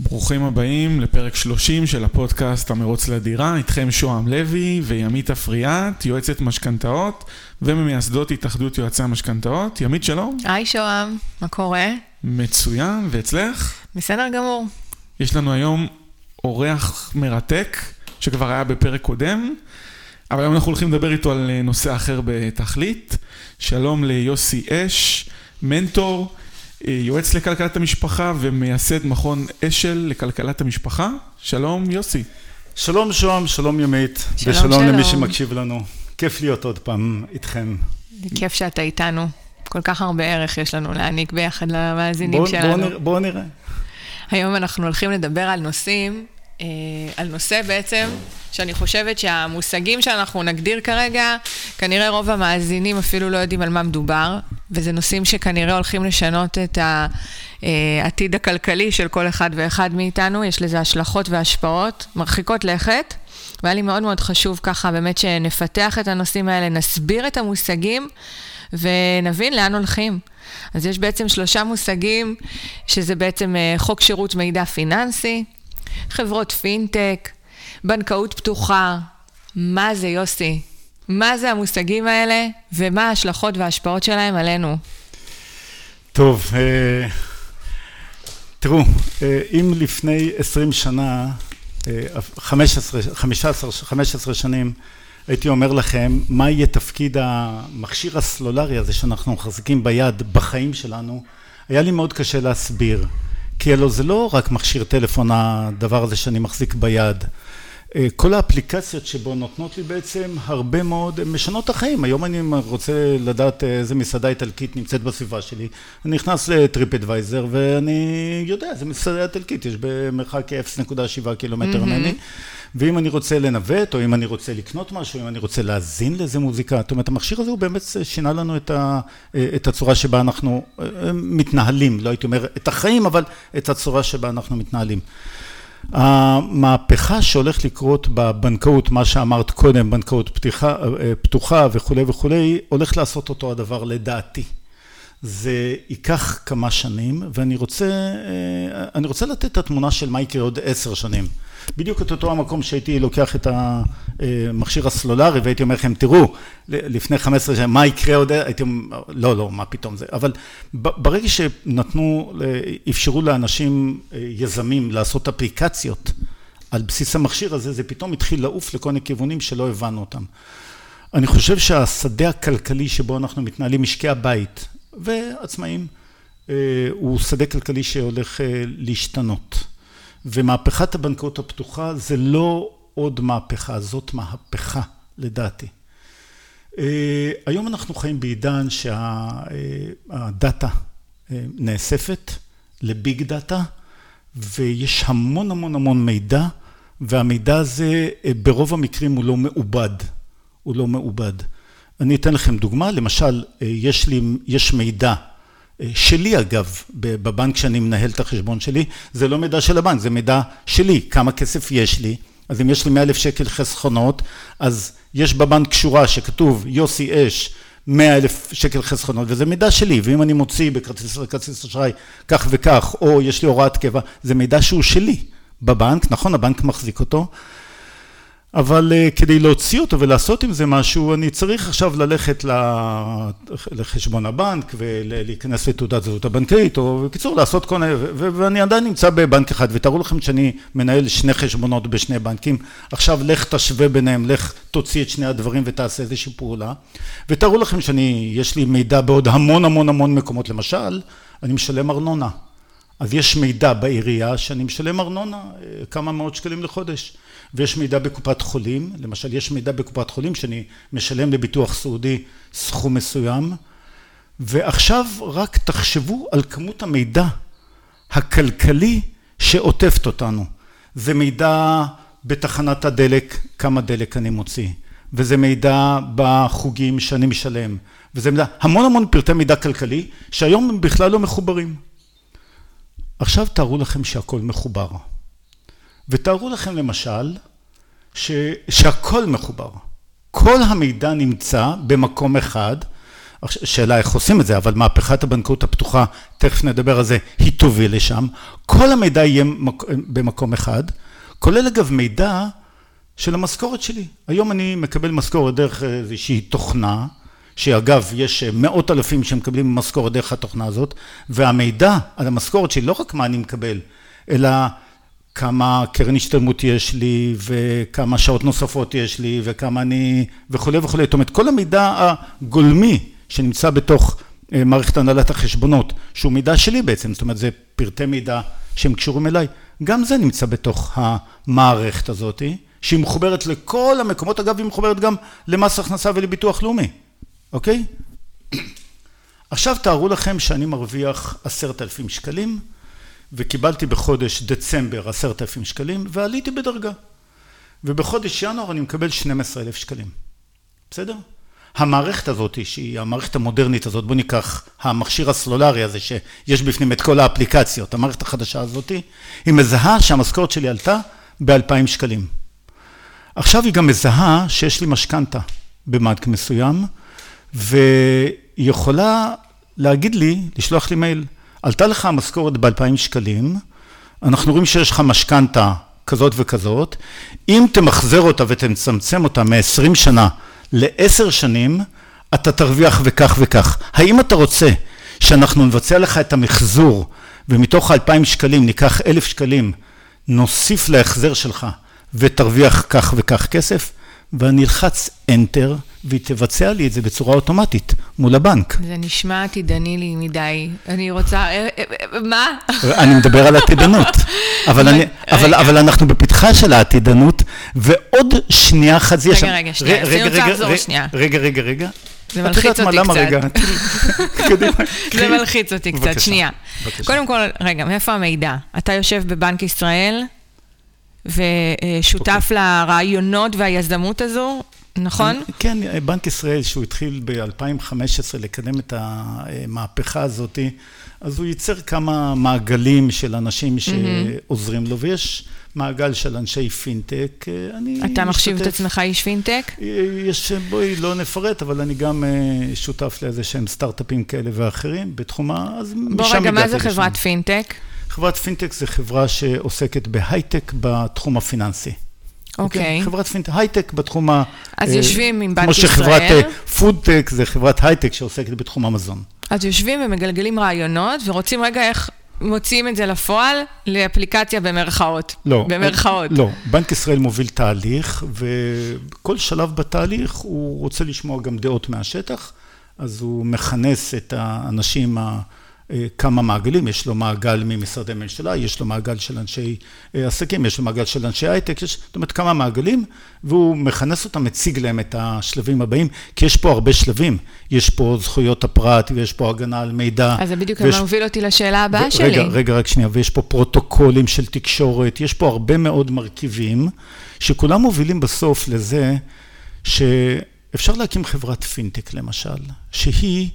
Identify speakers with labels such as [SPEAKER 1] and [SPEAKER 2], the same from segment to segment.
[SPEAKER 1] ברוכים הבאים לפרק 30 של הפודקאסט המרוץ לדירה, איתכם שוהם לוי וימית אפריאט, יועצת משכנתאות וממייסדות התאחדות יועצי המשכנתאות. ימית שלום.
[SPEAKER 2] היי שוהם, מה קורה?
[SPEAKER 1] מצוין, ואצלך?
[SPEAKER 2] בסדר גמור.
[SPEAKER 1] יש לנו היום אורח מרתק, שכבר היה בפרק קודם, אבל היום אנחנו הולכים לדבר איתו על נושא אחר בתכלית. שלום ליוסי אש, מנטור. יועץ לכלכלת המשפחה ומייסד מכון אשל לכלכלת המשפחה. שלום יוסי.
[SPEAKER 3] שלום שוהם, שלום ימית.
[SPEAKER 2] שלום,
[SPEAKER 3] ושלום
[SPEAKER 2] שלום.
[SPEAKER 3] למי שמקשיב לנו. כיף להיות עוד פעם איתכם.
[SPEAKER 2] כיף שאתה איתנו. כל כך הרבה ערך יש לנו להעניק ביחד למאזינים
[SPEAKER 3] בואו
[SPEAKER 2] שלנו.
[SPEAKER 3] נראה, בוא נראה.
[SPEAKER 2] היום אנחנו הולכים לדבר על נושאים, אה, על נושא בעצם, שאני חושבת שהמושגים שאנחנו נגדיר כרגע, כנראה רוב המאזינים אפילו לא יודעים על מה מדובר, וזה נושאים שכנראה הולכים לשנות את העתיד הכלכלי של כל אחד ואחד מאיתנו, יש לזה השלכות והשפעות מרחיקות לכת. והיה לי מאוד מאוד חשוב ככה באמת שנפתח את הנושאים האלה, נסביר את המושגים ונבין לאן הולכים. אז יש בעצם שלושה מושגים, שזה בעצם אה, חוק שירות מידע פיננסי, חברות פינטק, בנקאות פתוחה. מה זה, יוסי? מה זה המושגים האלה, ומה ההשלכות וההשפעות שלהם עלינו?
[SPEAKER 3] טוב, אה, תראו, אה, אם לפני 20 שנה, אה, 15, 15, 15 שנים, הייתי אומר לכם, מה יהיה תפקיד המכשיר הסלולרי הזה שאנחנו מחזיקים ביד בחיים שלנו, היה לי מאוד קשה להסביר. כי הלוא זה לא רק מכשיר טלפון הדבר הזה שאני מחזיק ביד. כל האפליקציות שבו נותנות לי בעצם הרבה מאוד, משנות את החיים. היום אני רוצה לדעת איזה מסעדה איטלקית נמצאת בסביבה שלי. אני נכנס לטריפ אדוויזר ואני יודע, איזה מסעדה איטלקית, יש במרחק 0.7 קילומטר ממני. ואם אני רוצה לנווט, או אם אני רוצה לקנות משהו, אם אני רוצה להאזין לאיזה מוזיקה, זאת אומרת, המכשיר הזה הוא באמת שינה לנו את, ה, את הצורה שבה אנחנו מתנהלים, לא הייתי אומר את החיים, אבל את הצורה שבה אנחנו מתנהלים. המהפכה שהולך לקרות בבנקאות, מה שאמרת קודם, בנקאות פתיחה, פתוחה וכולי וכולי, הולך לעשות אותו הדבר לדעתי. זה ייקח כמה שנים, ואני רוצה, אני רוצה לתת את התמונה של מה יקרה עוד עשר שנים. בדיוק את אותו המקום שהייתי לוקח את המכשיר הסלולרי והייתי אומר לכם, תראו, לפני 15 שנים, מה יקרה עוד, הייתי אומר, לא, לא, מה פתאום זה, אבל ברגע שנתנו, אפשרו לאנשים, יזמים, לעשות אפליקציות על בסיס המכשיר הזה, זה פתאום התחיל לעוף לכל מיני כיוונים שלא הבנו אותם. אני חושב שהשדה הכלכלי שבו אנחנו מתנהלים, משקי הבית ועצמאים, הוא שדה כלכלי שהולך להשתנות. ומהפכת הבנקאות הפתוחה זה לא עוד מהפכה, זאת מהפכה לדעתי. היום אנחנו חיים בעידן שהדאטה נאספת לביג דאטה ויש המון המון המון מידע והמידע הזה ברוב המקרים הוא לא מעובד, הוא לא מעובד. אני אתן לכם דוגמה, למשל יש לי, יש מידע שלי אגב, בבנק שאני מנהל את החשבון שלי, זה לא מידע של הבנק, זה מידע שלי, כמה כסף יש לי, אז אם יש לי 100 אלף שקל חסכונות, אז יש בבנק שורה שכתוב יוסי אש 100 אלף שקל חסכונות, וזה מידע שלי, ואם אני מוציא בכרטיס אשראי כך וכך, או יש לי הוראת קבע, זה מידע שהוא שלי. בבנק, נכון, הבנק מחזיק אותו, אבל כדי להוציא אותו ולעשות עם זה משהו, אני צריך עכשיו ללכת לחשבון הבנק ולהיכנס לתעודת זהות הבנקאית, או בקיצור לעשות כל מיני, ואני עדיין נמצא בבנק אחד, ותארו לכם שאני מנהל שני חשבונות בשני בנקים, עכשיו לך תשווה ביניהם, לך תוציא את שני הדברים ותעשה איזושהי פעולה, ותארו לכם שאני, יש לי מידע בעוד המון המון המון מקומות, למשל, אני משלם ארנונה, אז יש מידע בעירייה שאני משלם ארנונה כמה מאות שקלים לחודש. ויש מידע בקופת חולים, למשל יש מידע בקופת חולים שאני משלם לביטוח סעודי סכום מסוים, ועכשיו רק תחשבו על כמות המידע הכלכלי שעוטפת אותנו. זה מידע בתחנת הדלק, כמה דלק אני מוציא, וזה מידע בחוגים שאני משלם, וזה מידע, המון המון פרטי מידע כלכלי שהיום הם בכלל לא מחוברים. עכשיו תארו לכם שהכל מחובר. ותארו לכם למשל שהכל מחובר, כל המידע נמצא במקום אחד, שאלה איך עושים את זה, אבל מהפכת הבנקאות הפתוחה, תכף נדבר על זה, היא תוביל לשם. כל המידע יהיה במקום אחד, כולל אגב מידע של המשכורת שלי. היום אני מקבל משכורת דרך איזושהי תוכנה, שאגב, יש מאות אלפים שמקבלים משכורת דרך התוכנה הזאת, והמידע על המשכורת שלי, לא רק מה אני מקבל, אלא כמה קרן השתלמות יש לי, וכמה שעות נוספות יש לי, וכמה אני... וכולי וכולי. זאת אומרת, כל המידע הגולמי שנמצא בתוך אה, מערכת הנהלת החשבונות, שהוא מידע שלי בעצם, זאת אומרת, זה פרטי מידע שהם קשורים אליי, גם זה נמצא בתוך המערכת הזאת, שהיא מחוברת לכל המקומות, אגב, היא מחוברת גם למס הכנסה ולביטוח לאומי, אוקיי? עכשיו תארו לכם שאני מרוויח עשרת אלפים שקלים, וקיבלתי בחודש דצמבר עשרת אלפים שקלים, ועליתי בדרגה. ובחודש ינואר אני מקבל 12 אלף שקלים. בסדר? המערכת הזאת, שהיא המערכת המודרנית הזאת, בוא ניקח המכשיר הסלולרי הזה שיש בפנים את כל האפליקציות, המערכת החדשה הזאת, היא מזהה שהמשכורת שלי עלתה ב-2,000 שקלים. עכשיו היא גם מזהה שיש לי משכנתה בבנק מסוים, והיא יכולה להגיד לי, לשלוח לי מייל, עלתה לך המשכורת ב-2,000 שקלים, אנחנו רואים שיש לך משכנתה כזאת וכזאת, אם תמחזר אותה ותצמצם אותה מ-20 שנה לעשר שנים, אתה תרוויח וכך וכך. האם אתה רוצה שאנחנו נבצע לך את המחזור ומתוך ה-2,000 שקלים ניקח 1,000 שקלים, נוסיף להחזר שלך ותרוויח כך וכך כסף? ואני אלחץ Enter והיא תבצע לי את זה בצורה אוטומטית מול הבנק.
[SPEAKER 2] זה נשמע עתידני לי מדי. אני רוצה... אה, אה, אה, מה?
[SPEAKER 3] אני מדבר על עתידנות. אבל, אני, אבל, אבל אנחנו בפתחה של העתידנות, ועוד שנייה אחת זה
[SPEAKER 2] שם... רגע, רגע, שנייה. רגע, רגע, רגע.
[SPEAKER 3] רגע, רגע, רגע.
[SPEAKER 2] זה מלחיץ אותי קצת. זה מלחיץ אותי קצת, שנייה. קודם כל, רגע, מאיפה המידע? אתה יושב בבנק ישראל ושותף אוקיי. לרעיונות והיזמות הזו, נכון?
[SPEAKER 3] כן, בנק ישראל, שהוא התחיל ב-2015 לקדם את המהפכה הזאת, אז הוא ייצר כמה מעגלים של אנשים שעוזרים לו, ויש מעגל של אנשי פינטק.
[SPEAKER 2] אני אתה מחשיב את עצמך איש פינטק?
[SPEAKER 3] יש, בואי לא נפרט, אבל אני גם אה, שותף לאיזה שהם סטארט-אפים כאלה ואחרים בתחום ה... אז משם
[SPEAKER 2] הגעתי לשם. בוא רגע, מה זה חברת פינטק?
[SPEAKER 3] חברת פינטק זה חברה שעוסקת בהייטק בתחום הפיננסי.
[SPEAKER 2] אוקיי. Okay.
[SPEAKER 3] חברת פינטק, הייטק בתחום ה...
[SPEAKER 2] אז יושבים עם בנק
[SPEAKER 3] ישראל. כמו שחברת פודטק זה חברת הייטק שעוסקת בתחום המזון.
[SPEAKER 2] אז יושבים ומגלגלים רעיונות ורוצים רגע איך מוציאים את זה לפועל לאפליקציה במרכאות.
[SPEAKER 3] לא.
[SPEAKER 2] במרכאות.
[SPEAKER 3] לא, בנק ישראל מוביל תהליך וכל שלב בתהליך הוא רוצה לשמוע גם דעות מהשטח, אז הוא מכנס את האנשים ה... אה, כמה מעגלים, יש לו מעגל ממשרדי ממשלה, יש לו מעגל של אנשי אה, עסקים, יש לו מעגל של אנשי הייטק, יש זאת אומרת כמה מעגלים, והוא מכנס אותם, מציג להם את השלבים הבאים, כי יש פה הרבה שלבים, יש פה זכויות הפרט, ויש פה הגנה על מידע.
[SPEAKER 2] אז זה בדיוק ויש... מוביל אותי לשאלה הבאה ו- שלי.
[SPEAKER 3] רגע, רגע, רק שנייה, ויש פה פרוטוקולים של תקשורת, יש פה הרבה מאוד מרכיבים, שכולם מובילים בסוף לזה שאפשר להקים חברת פינטק למשל, שהיא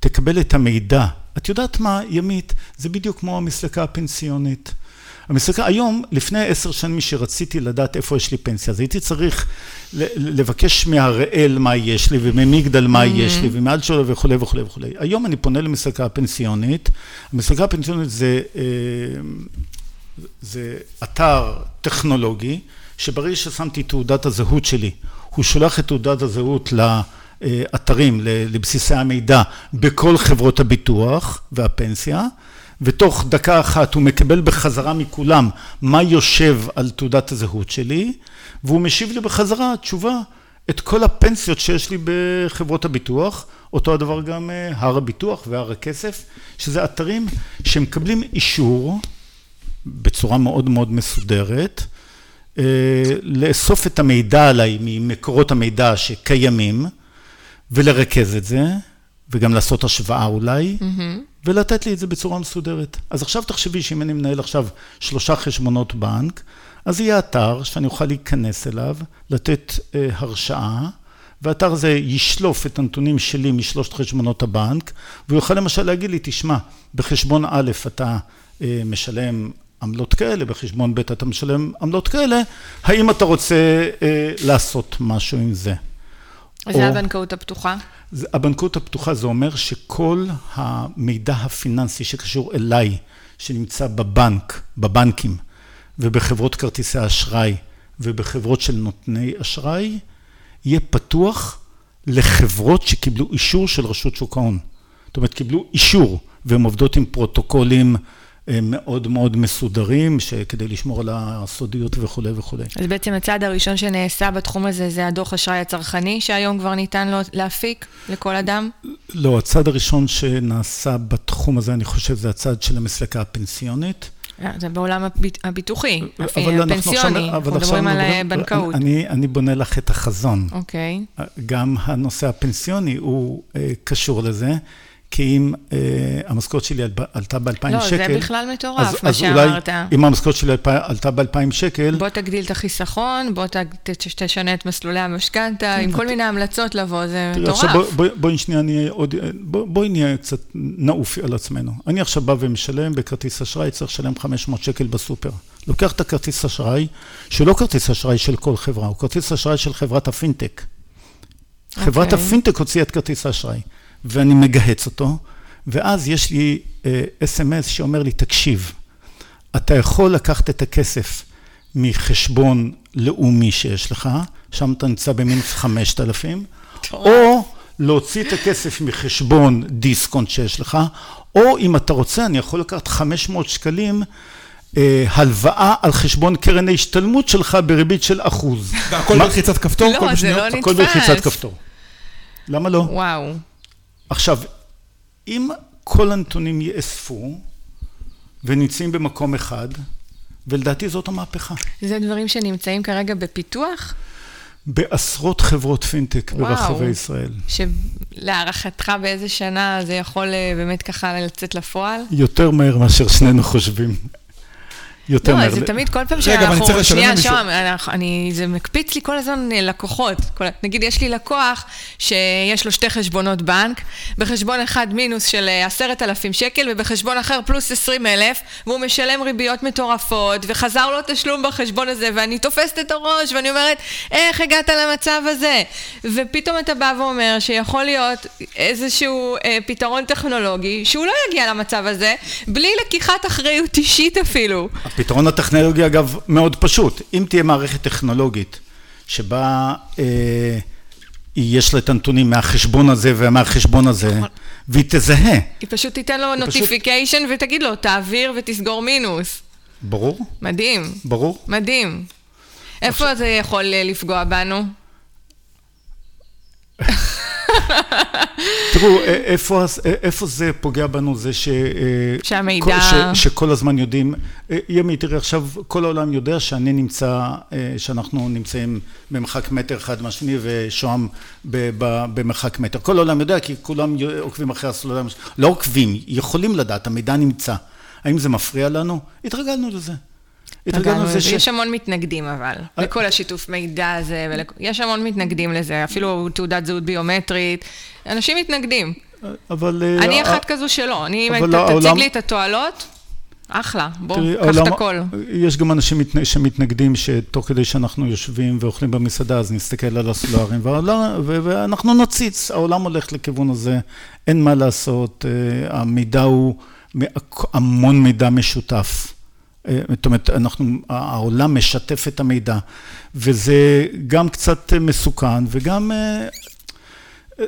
[SPEAKER 3] תקבל את המידע את יודעת מה, ימית, זה בדיוק כמו המסלקה הפנסיונית. המסלקה, היום, לפני עשר שנים שרציתי לדעת איפה יש לי פנסיה, אז הייתי צריך לבקש מהראל מה יש לי, וממגדל מה mm-hmm. יש לי, ומאלצ'ולה וכולי וכולי וכולי. היום אני פונה למסלקה הפנסיונית, המסלקה הפנסיונית זה, אה, זה אתר טכנולוגי, שברגע ששמתי תעודת הזהות שלי, הוא שולח את תעודת הזהות ל... אתרים לבסיסי המידע בכל חברות הביטוח והפנסיה, ותוך דקה אחת הוא מקבל בחזרה מכולם מה יושב על תעודת הזהות שלי, והוא משיב לי בחזרה תשובה את כל הפנסיות שיש לי בחברות הביטוח, אותו הדבר גם אה, הר הביטוח והר הכסף, שזה אתרים שמקבלים אישור בצורה מאוד מאוד מסודרת, אה, לאסוף את המידע עליי ממקורות המידע שקיימים, ולרכז את זה, וגם לעשות השוואה אולי, mm-hmm. ולתת לי את זה בצורה מסודרת. אז עכשיו תחשבי שאם אני מנהל עכשיו שלושה חשבונות בנק, אז יהיה אתר שאני אוכל להיכנס אליו, לתת אה, הרשאה, והאתר הזה ישלוף את הנתונים שלי משלושת חשבונות הבנק, והוא יוכל למשל להגיד לי, תשמע, בחשבון א' אתה אה, משלם עמלות כאלה, בחשבון ב' אתה משלם עמלות כאלה, האם אתה רוצה אה, לעשות משהו עם זה?
[SPEAKER 2] אז זה הבנקאות הפתוחה?
[SPEAKER 3] הבנקאות הפתוחה זה אומר שכל המידע הפיננסי שקשור אליי, שנמצא בבנק, בבנקים ובחברות כרטיסי האשראי ובחברות של נותני אשראי, יהיה פתוח לחברות שקיבלו אישור של רשות שוק ההון. זאת אומרת, קיבלו אישור, והן עובדות עם פרוטוקולים מאוד מאוד מסודרים, כדי לשמור על הסודיות וכולי וכולי.
[SPEAKER 2] אז בעצם הצעד הראשון שנעשה בתחום הזה, זה הדוח אשראי הצרכני, שהיום כבר ניתן לו להפיק לכל אדם?
[SPEAKER 3] לא, הצעד הראשון שנעשה בתחום הזה, אני חושב, זה הצעד של המסלקה הפנסיונית.
[SPEAKER 2] אה, זה בעולם הביטוחי, הפנסיוני, אנחנו מדברים על אה, בנקאות.
[SPEAKER 3] אני, אני בונה לך את החזון.
[SPEAKER 2] אוקיי.
[SPEAKER 3] גם הנושא הפנסיוני הוא אה, קשור לזה. כי אם אה, המשכורת שלי עלתה ב-2,000 שקל...
[SPEAKER 2] לא, זה בכלל מטורף, אז, מה אז שאמרת.
[SPEAKER 3] אולי, אם המשכורת שלי עלתה ב-2,000 שקל...
[SPEAKER 2] בוא תגדיל את החיסכון, בוא ת, תשנה את מסלולי המשכנתה, עם כל מיני המלצות לבוא, זה מטורף.
[SPEAKER 3] עכשיו בואי בוא, בוא שנייה נהיה עוד... בואי בוא נהיה קצת נעוף על עצמנו. אני עכשיו בא ומשלם בכרטיס אשראי, צריך לשלם 500 שקל בסופר. לוקח את הכרטיס אשראי, שהוא לא כרטיס אשראי של כל חברה, הוא כרטיס אשראי של חברת הפינטק. Okay. חברת אוקיי. הפינטק הוציאה את כרטיס האשראי. ואני מגהץ אותו, ואז יש לי אס.אם.אס אה, שאומר לי, תקשיב, אתה יכול לקחת את הכסף מחשבון לאומי שיש לך, שם אתה נמצא במינוס 5,000, או להוציא את הכסף מחשבון דיסקונט שיש לך, או אם אתה רוצה, אני יכול לקחת 500 שקלים אה, הלוואה על חשבון קרן ההשתלמות שלך בריבית של אחוז.
[SPEAKER 1] והכל בלחיצת כפתור?
[SPEAKER 2] לא, זה לא נתפס.
[SPEAKER 3] הכל בלחיצת כפתור. למה לא?
[SPEAKER 2] וואו.
[SPEAKER 3] עכשיו, אם כל הנתונים יאספו ונמצאים במקום אחד, ולדעתי זאת המהפכה.
[SPEAKER 2] זה דברים שנמצאים כרגע בפיתוח?
[SPEAKER 3] בעשרות חברות פינטק וואו, ברחבי ישראל.
[SPEAKER 2] שלהערכתך באיזה שנה זה יכול אה, באמת ככה לצאת לפועל?
[SPEAKER 3] יותר מהר מאשר שנינו חושבים.
[SPEAKER 2] יותר מהר. לא, זה תמיד כל פעם שאנחנו, שנייה, שם, אני, זה מקפיץ לי כל הזמן אה, לקוחות. נגיד, יש לי לקוח שיש לו שתי חשבונות בנק, בחשבון אחד מינוס של אה, עשרת אלפים שקל, ובחשבון אחר פלוס עשרים אלף, והוא משלם ריביות מטורפות, וחזר לו תשלום בחשבון הזה, ואני תופסת את הראש, ואני אומרת, איך הגעת למצב הזה? ופתאום אתה בא ואומר שיכול להיות איזשהו אה, פתרון טכנולוגי, שהוא לא יגיע למצב הזה, בלי לקיחת אחריות אישית אפילו.
[SPEAKER 3] הפתרון הטכנולוגי אגב מאוד פשוט, אם תהיה מערכת טכנולוגית שבה אה, יש לה את הנתונים מהחשבון הזה ומהחשבון הזה נכון. והיא תזהה.
[SPEAKER 2] היא פשוט תיתן לו נוטיפיקיישן פשוט... ותגיד לו תעביר ותסגור מינוס.
[SPEAKER 3] ברור.
[SPEAKER 2] מדהים.
[SPEAKER 3] ברור.
[SPEAKER 2] מדהים. איפה עכשיו... זה יכול לפגוע בנו?
[SPEAKER 3] תראו, איפה, איפה זה פוגע בנו זה ש...
[SPEAKER 2] שהמידע...
[SPEAKER 3] ש, שכל הזמן יודעים, ימי, תראי, עכשיו כל העולם יודע שאני נמצא, שאנחנו נמצאים במרחק מטר אחד מהשני ושוהם במרחק מטר. כל העולם יודע כי כולם עוקבים אחרי הסלולה, לא עוקבים, יכולים לדעת, המידע נמצא. האם זה מפריע לנו? התרגלנו לזה.
[SPEAKER 2] התרגלנו לזה ש... יש המון מתנגדים אבל, אה, לכל השיתוף מידע הזה, יש המון מתנגדים לזה, אפילו תעודת זהות ביומטרית, אנשים מתנגדים.
[SPEAKER 3] אבל...
[SPEAKER 2] אה, אני אחת כזו שלא, אני, אם תציג לי את התועלות, אחלה, בוא, קח את הכל.
[SPEAKER 3] יש גם אנשים שמתנגדים שתוך כדי שאנחנו יושבים ואוכלים במסעדה, אז נסתכל על הסולארים, ואנחנו נציץ, העולם הולך לכיוון הזה, אין מה לעשות, אה, המידע הוא המון מידע משותף. אה, זאת אומרת, אנחנו, העולם משתף את המידע, וזה גם קצת מסוכן, וגם... אה,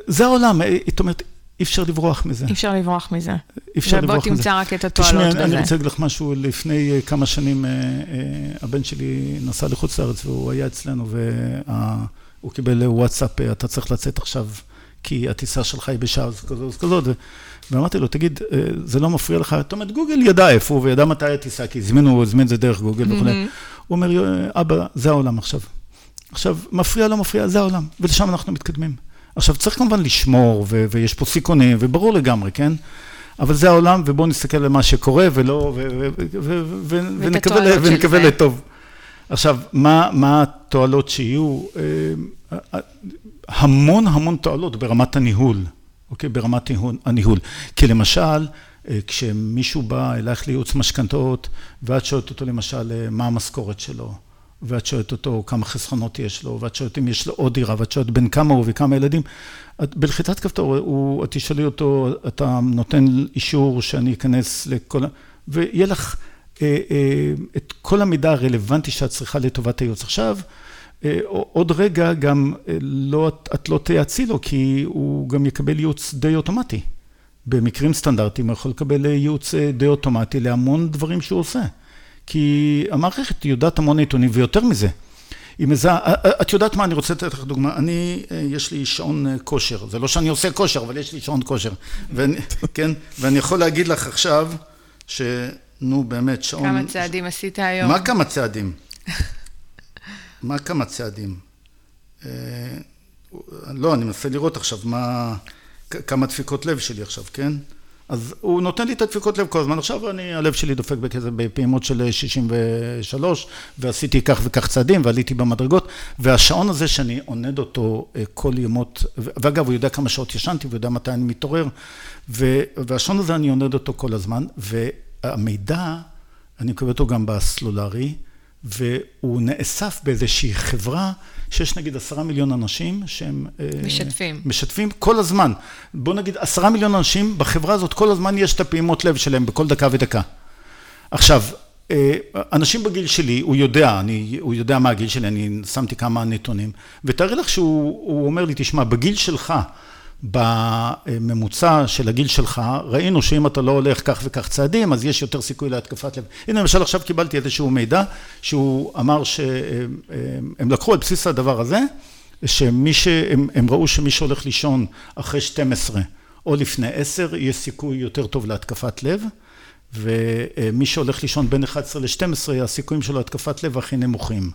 [SPEAKER 3] זה העולם, אה, זאת אומרת, אי אפשר לברוח מזה.
[SPEAKER 2] אי אפשר לברוח מזה.
[SPEAKER 3] אי אפשר לברוח מזה.
[SPEAKER 2] ובוא תמצא רק את התועלות
[SPEAKER 3] בזה. תשמעי, אני רוצה להגיד לך משהו, לפני כמה שנים הבן שלי נסע לחוץ לארץ והוא היה אצלנו והוא קיבל וואטסאפ, אתה צריך לצאת עכשיו כי הטיסה שלך היא בשעה כזאת וכזאת. ואמרתי לו, תגיד, אה, זה לא מפריע לך? זאת אומרת, גוגל ידע איפה הוא וידע מתי הטיסה, כי הזמינו, הוא הזמין את זה דרך גוגל וכו'. הוא אומר, אבא, זה העולם עכשיו. עכשיו, מפריע, לא מפריע, זה העולם, ולשם אנחנו מתקדמים. עכשיו, צריך כמובן לשמור, ו- ויש פה סיכונים, וברור לגמרי, כן? אבל זה העולם, ובואו נסתכל על מה שקורה, ולא, ונקווה לטוב. עכשיו, מה, מה התועלות שיהיו? אה, אה, המון המון תועלות ברמת הניהול. אוקיי? ברמת הניהול. כי למשל, אה, כשמישהו בא אלייך לייעוץ משכנתאות, ואת שואלת אותו למשל, אה, מה המשכורת שלו? ואת שואלת אותו כמה חסכונות יש לו, ואת שואלת אם יש לו עוד דירה, ואת שואלת בין כמה הוא וכמה ילדים. את, בלחיצת כפתור, את תשאלי אותו, אתה נותן אישור שאני אכנס לכל. ויהיה לך אה, אה, את כל המידע הרלוונטי שאת צריכה לטובת הייעוץ. עכשיו, עוד רגע גם אה, לא, את לא תייעצי לו, כי הוא גם יקבל ייעוץ די אוטומטי. במקרים סטנדרטיים הוא יכול לקבל ייעוץ אה, די אוטומטי להמון דברים שהוא עושה. כי המערכת יודעת המון נתונים, ויותר מזה, היא מזהה, את יודעת מה, אני רוצה לתת לך דוגמה, אני, יש לי שעון כושר, זה לא שאני עושה כושר, אבל יש לי שעון כושר, ואני, כן, ואני יכול להגיד לך עכשיו, שנו באמת, שעון...
[SPEAKER 2] כמה צעדים עשית היום?
[SPEAKER 3] מה כמה צעדים? מה כמה צעדים? לא, אני מנסה לראות עכשיו מה, כמה דפיקות לב שלי עכשיו, כן? אז הוא נותן לי את הדפיקות לב כל הזמן. עכשיו אני, הלב שלי דופק בכזה בפעימות של 63, ועשיתי כך וכך צעדים, ועליתי במדרגות, והשעון הזה שאני עונד אותו אה, כל ימות, ואגב, הוא יודע כמה שעות ישנתי, והוא יודע מתי אני מתעורר, והשעון הזה אני עונד אותו כל הזמן, והמידע, אני מקבל אותו גם בסלולרי, והוא נאסף באיזושהי חברה שיש נגיד עשרה מיליון אנשים שהם...
[SPEAKER 2] משתפים.
[SPEAKER 3] משתפים כל הזמן. בוא נגיד עשרה מיליון אנשים, בחברה הזאת כל הזמן יש את הפעימות לב שלהם בכל דקה ודקה. עכשיו, אנשים בגיל שלי, הוא יודע, אני, הוא יודע מה הגיל שלי, אני שמתי כמה נתונים, ותארי לך שהוא אומר לי, תשמע, בגיל שלך, בממוצע של הגיל שלך, ראינו שאם אתה לא הולך כך וכך צעדים, אז יש יותר סיכוי להתקפת לב. הנה למשל עכשיו קיבלתי איזשהו מידע, שהוא אמר שהם לקחו על בסיס הדבר הזה, שמי שהם הם ראו שמי שהולך לישון אחרי 12 או לפני 10, יש סיכוי יותר טוב להתקפת לב, ומי שהולך לישון בין 11 ל-12, הסיכויים שלו להתקפת לב הכי נמוכים.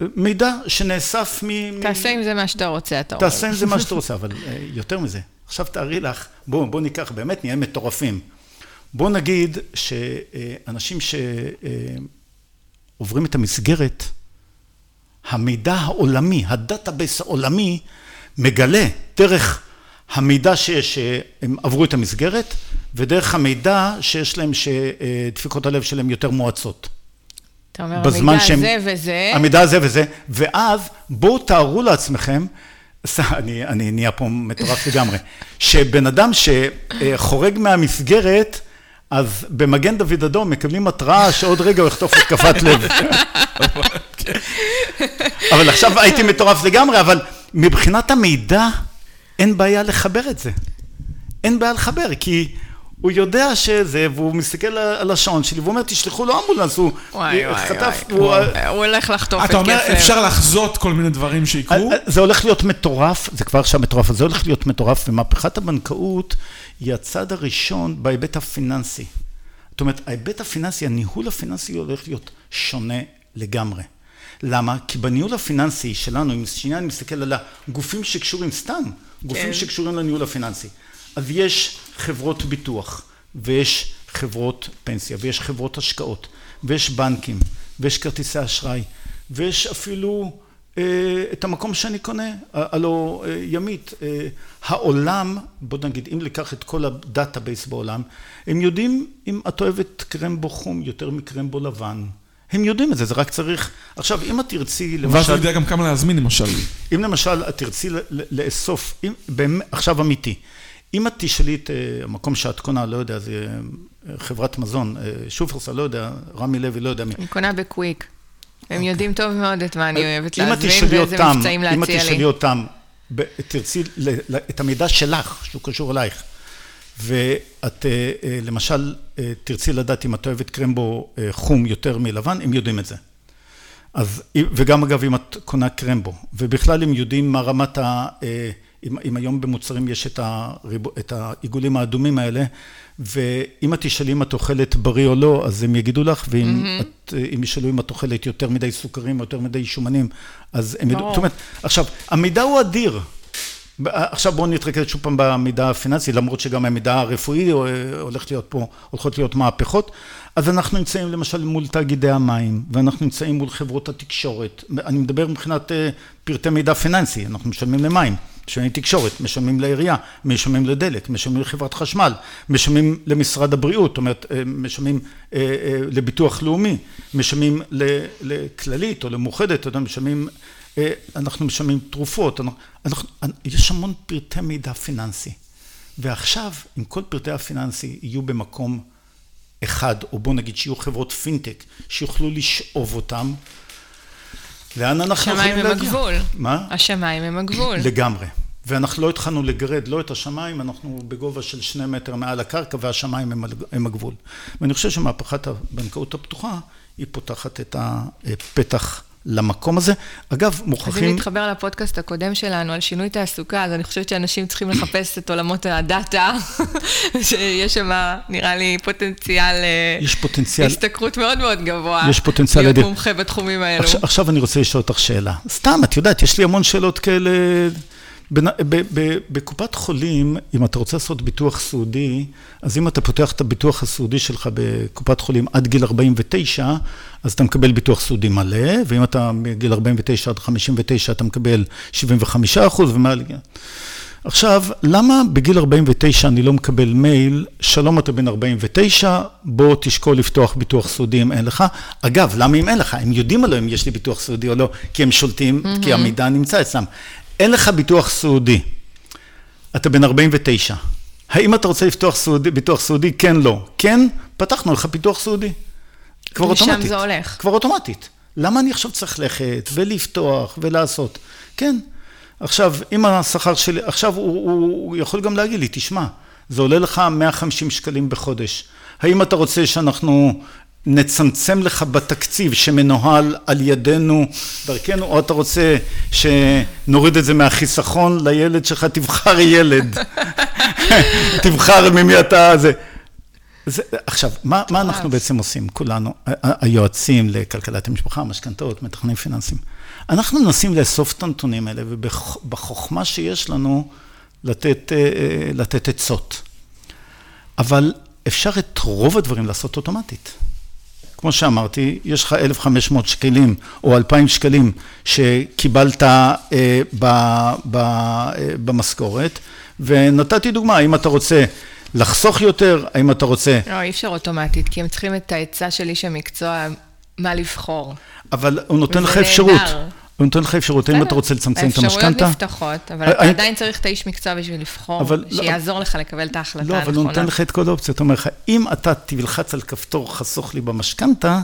[SPEAKER 3] מידע שנאסף מ...
[SPEAKER 2] תעשה עם זה מה שאתה רוצה, אתה אומר.
[SPEAKER 3] תעשה עם זה מה שאתה רוצה, אבל יותר מזה. עכשיו תארי לך, בואו בוא ניקח, באמת נהיה מטורפים. בואו נגיד שאנשים שעוברים את המסגרת, המידע העולמי, ה database העולמי, מגלה דרך המידע שיש, שהם עברו את המסגרת, ודרך המידע שיש להם שדפיקות הלב שלהם יותר מואצות.
[SPEAKER 2] אתה אומר, המידע שהם, הזה וזה.
[SPEAKER 3] המידע הזה וזה, ואז בואו תארו לעצמכם, אני, אני נהיה פה מטורף לגמרי, שבן אדם שחורג מהמסגרת, אז במגן דוד אדום מקבלים התראה שעוד רגע הוא יחטוף התקפת לב. אבל עכשיו הייתי מטורף לגמרי, אבל מבחינת המידע, אין בעיה לחבר את זה. אין בעיה לחבר, כי... הוא יודע שזה, והוא מסתכל על השעון שלי, והוא אומר, תשלחו לו אמבולנס, הוא חטף,
[SPEAKER 2] הוא הולך לחטוף את
[SPEAKER 1] כסף. אתה אומר, אפשר לחזות כל מיני דברים שיקרו?
[SPEAKER 3] זה הולך להיות מטורף, זה כבר עכשיו מטורף, זה הולך להיות מטורף, ומהפכת הבנקאות היא הצד הראשון בהיבט הפיננסי. זאת אומרת, ההיבט הפיננסי, הניהול הפיננסי הולך להיות שונה לגמרי. למה? כי בניהול הפיננסי שלנו, אם שנייה אני מסתכל על הגופים שקשורים סתם, גופים שקשורים לניהול הפיננסי. אז יש חברות ביטוח, ויש חברות פנסיה, ויש חברות השקעות, ויש בנקים, ויש כרטיסי אשראי, ויש אפילו אה, את המקום שאני קונה, הלו אה, ימית. אה, העולם, בוא נגיד, אם ניקח את כל ה database בעולם, הם יודעים אם את אוהבת קרמבו חום יותר מקרמבו לבן. הם יודעים את זה, זה רק צריך... עכשיו, אם את תרצי,
[SPEAKER 1] למשל... ואז הוא יודע גם כמה להזמין, למשל.
[SPEAKER 3] אם למשל את תרצי לאסוף, אם, באמת, עכשיו אמיתי, אם את תשאלי את המקום שאת קונה, לא יודע, זה חברת מזון, שופרסל, לא יודע, רמי לוי, לא יודע מי.
[SPEAKER 2] אני קונה בקוויק. הם יודעים טוב מאוד את מה אני אוהבת להזמין ואיזה מבצעים להציע לי.
[SPEAKER 3] אם את תשאלי אותם, תרצי את המידע שלך, שהוא קשור אלייך, ואת למשל תרצי לדעת אם את אוהבת קרמבו חום יותר מלבן, הם יודעים את זה. אז, וגם אגב אם את קונה קרמבו, ובכלל הם יודעים מה רמת ה... אם היום במוצרים יש את העיגולים האדומים האלה, ואם את תשאלי אם את אוכלת בריא או לא, אז הם יגידו לך, ואם ישאלו אם את אוכלת יותר מדי סוכרים או יותר מדי שומנים, אז הם ידעו, זאת אומרת, עכשיו, המידע הוא אדיר. עכשיו בואו נתרכז שוב פעם במידע הפיננסי, למרות שגם המידע הרפואי הולך להיות פה, הולכות להיות מהפכות, אז אנחנו נמצאים למשל מול תאגידי המים, ואנחנו נמצאים מול חברות התקשורת, אני מדבר מבחינת פרטי מידע פיננסי, אנחנו משלמים למים. משלמים תקשורת, משלמים לעירייה, משלמים לדלק, משלמים לחברת חשמל, משלמים למשרד הבריאות, זאת אומרת, משלמים לביטוח לאומי, משלמים לכללית או למאוחדת, משלמים, אנחנו משלמים תרופות, אנחנו, יש המון פרטי מידע פיננסי. ועכשיו, אם כל פרטי הפיננסי יהיו במקום אחד, או בוא נגיד שיהיו חברות פינטק שיוכלו לשאוב אותם, לאן אנחנו יכולים להגיע?
[SPEAKER 2] השמיים הם הגבול.
[SPEAKER 3] מה?
[SPEAKER 2] השמיים הם הגבול.
[SPEAKER 3] לגמרי. ואנחנו לא התחלנו לגרד לא את השמיים, אנחנו בגובה של שני מטר מעל הקרקע והשמיים הם הגבול. ואני חושב שמהפכת הבנקאות הפתוחה היא פותחת את הפתח למקום הזה. אגב, מוכרחים...
[SPEAKER 2] אז אם נתחבר לפודקאסט הקודם שלנו על שינוי תעסוקה, אז אני חושבת שאנשים צריכים לחפש את עולמות הדאטה, שיש שם, נראה לי, פוטנציאל...
[SPEAKER 3] יש פוטנציאל...
[SPEAKER 2] השתכרות מאוד מאוד גבוה.
[SPEAKER 3] יש פוטנציאל...
[SPEAKER 2] להיות מומחה בתחומים האלו.
[SPEAKER 3] עכשיו, עכשיו אני רוצה לשאול אותך שאלה. סתם, את יודעת, יש לי המון שאלות כאלה... בקופת חולים, אם אתה רוצה לעשות ביטוח סיעודי, אז אם אתה פותח את הביטוח הסיעודי שלך בקופת חולים עד גיל 49, אז אתה מקבל ביטוח סיעודי מלא, ואם אתה מגיל 49 עד 59, אתה מקבל 75 אחוז ומעל... עכשיו, למה בגיל 49 אני לא מקבל מייל, שלום אתה בן 49, בוא תשקול לפתוח ביטוח סיעודי אם אין לך. אגב, למה אם אין לך? הם יודעים עליהם אם יש לי ביטוח סיעודי או לא, כי הם שולטים, mm-hmm. כי המידע נמצא אצלם. אין לך ביטוח סיעודי, אתה בן 49, האם אתה רוצה לפתוח סעודי, ביטוח סיעודי? כן, לא. כן, פתחנו לך ביטוח סיעודי. כבר אוטומטית.
[SPEAKER 2] לשם זה הולך.
[SPEAKER 3] כבר אוטומטית. למה אני עכשיו צריך ללכת ולפתוח ולעשות? כן. עכשיו, אם השכר שלי, עכשיו הוא, הוא, הוא יכול גם להגיד לי, תשמע, זה עולה לך 150 שקלים בחודש. האם אתה רוצה שאנחנו נצמצם לך בתקציב שמנוהל על ידינו דרכנו, או אתה רוצה שנוריד את זה מהחיסכון לילד שלך, תבחר ילד, תבחר ממי אתה, זה. זה, עכשיו, מה, מה אנחנו בעצם עושים, כולנו, היועצים לכלכלת המשפחה, משכנתאות, מתכננים פיננסיים? אנחנו מנסים לאסוף את הנתונים האלה, ובחוכמה שיש לנו, לתת, לתת עצות. אבל אפשר את רוב הדברים לעשות אוטומטית. כמו שאמרתי, יש לך 1,500 שקלים או 2,000 שקלים שקיבלת אה, ב, ב, אה, במשכורת, ונתתי דוגמה, האם אתה רוצה לחסוך יותר, האם אתה רוצה...
[SPEAKER 2] לא, אי אפשר אוטומטית, כי הם צריכים את העצה של איש המקצוע, מה לבחור.
[SPEAKER 3] אבל הוא נותן לך אפשרות. הוא נותן לך אפשרות, האם אתה רוצה לצמצם את המשכנתה?
[SPEAKER 2] האפשרויות נפתחות, אבל אתה עדיין צריך את האיש מקצוע בשביל לבחור, לא- שיעזור לך לקבל את ההחלטה הנכונה.
[SPEAKER 3] לא, אבל הוא נותן לך את כל האופציות, הוא אומר לך, אם אתה תלחץ על כפתור חסוך לי במשכנתה,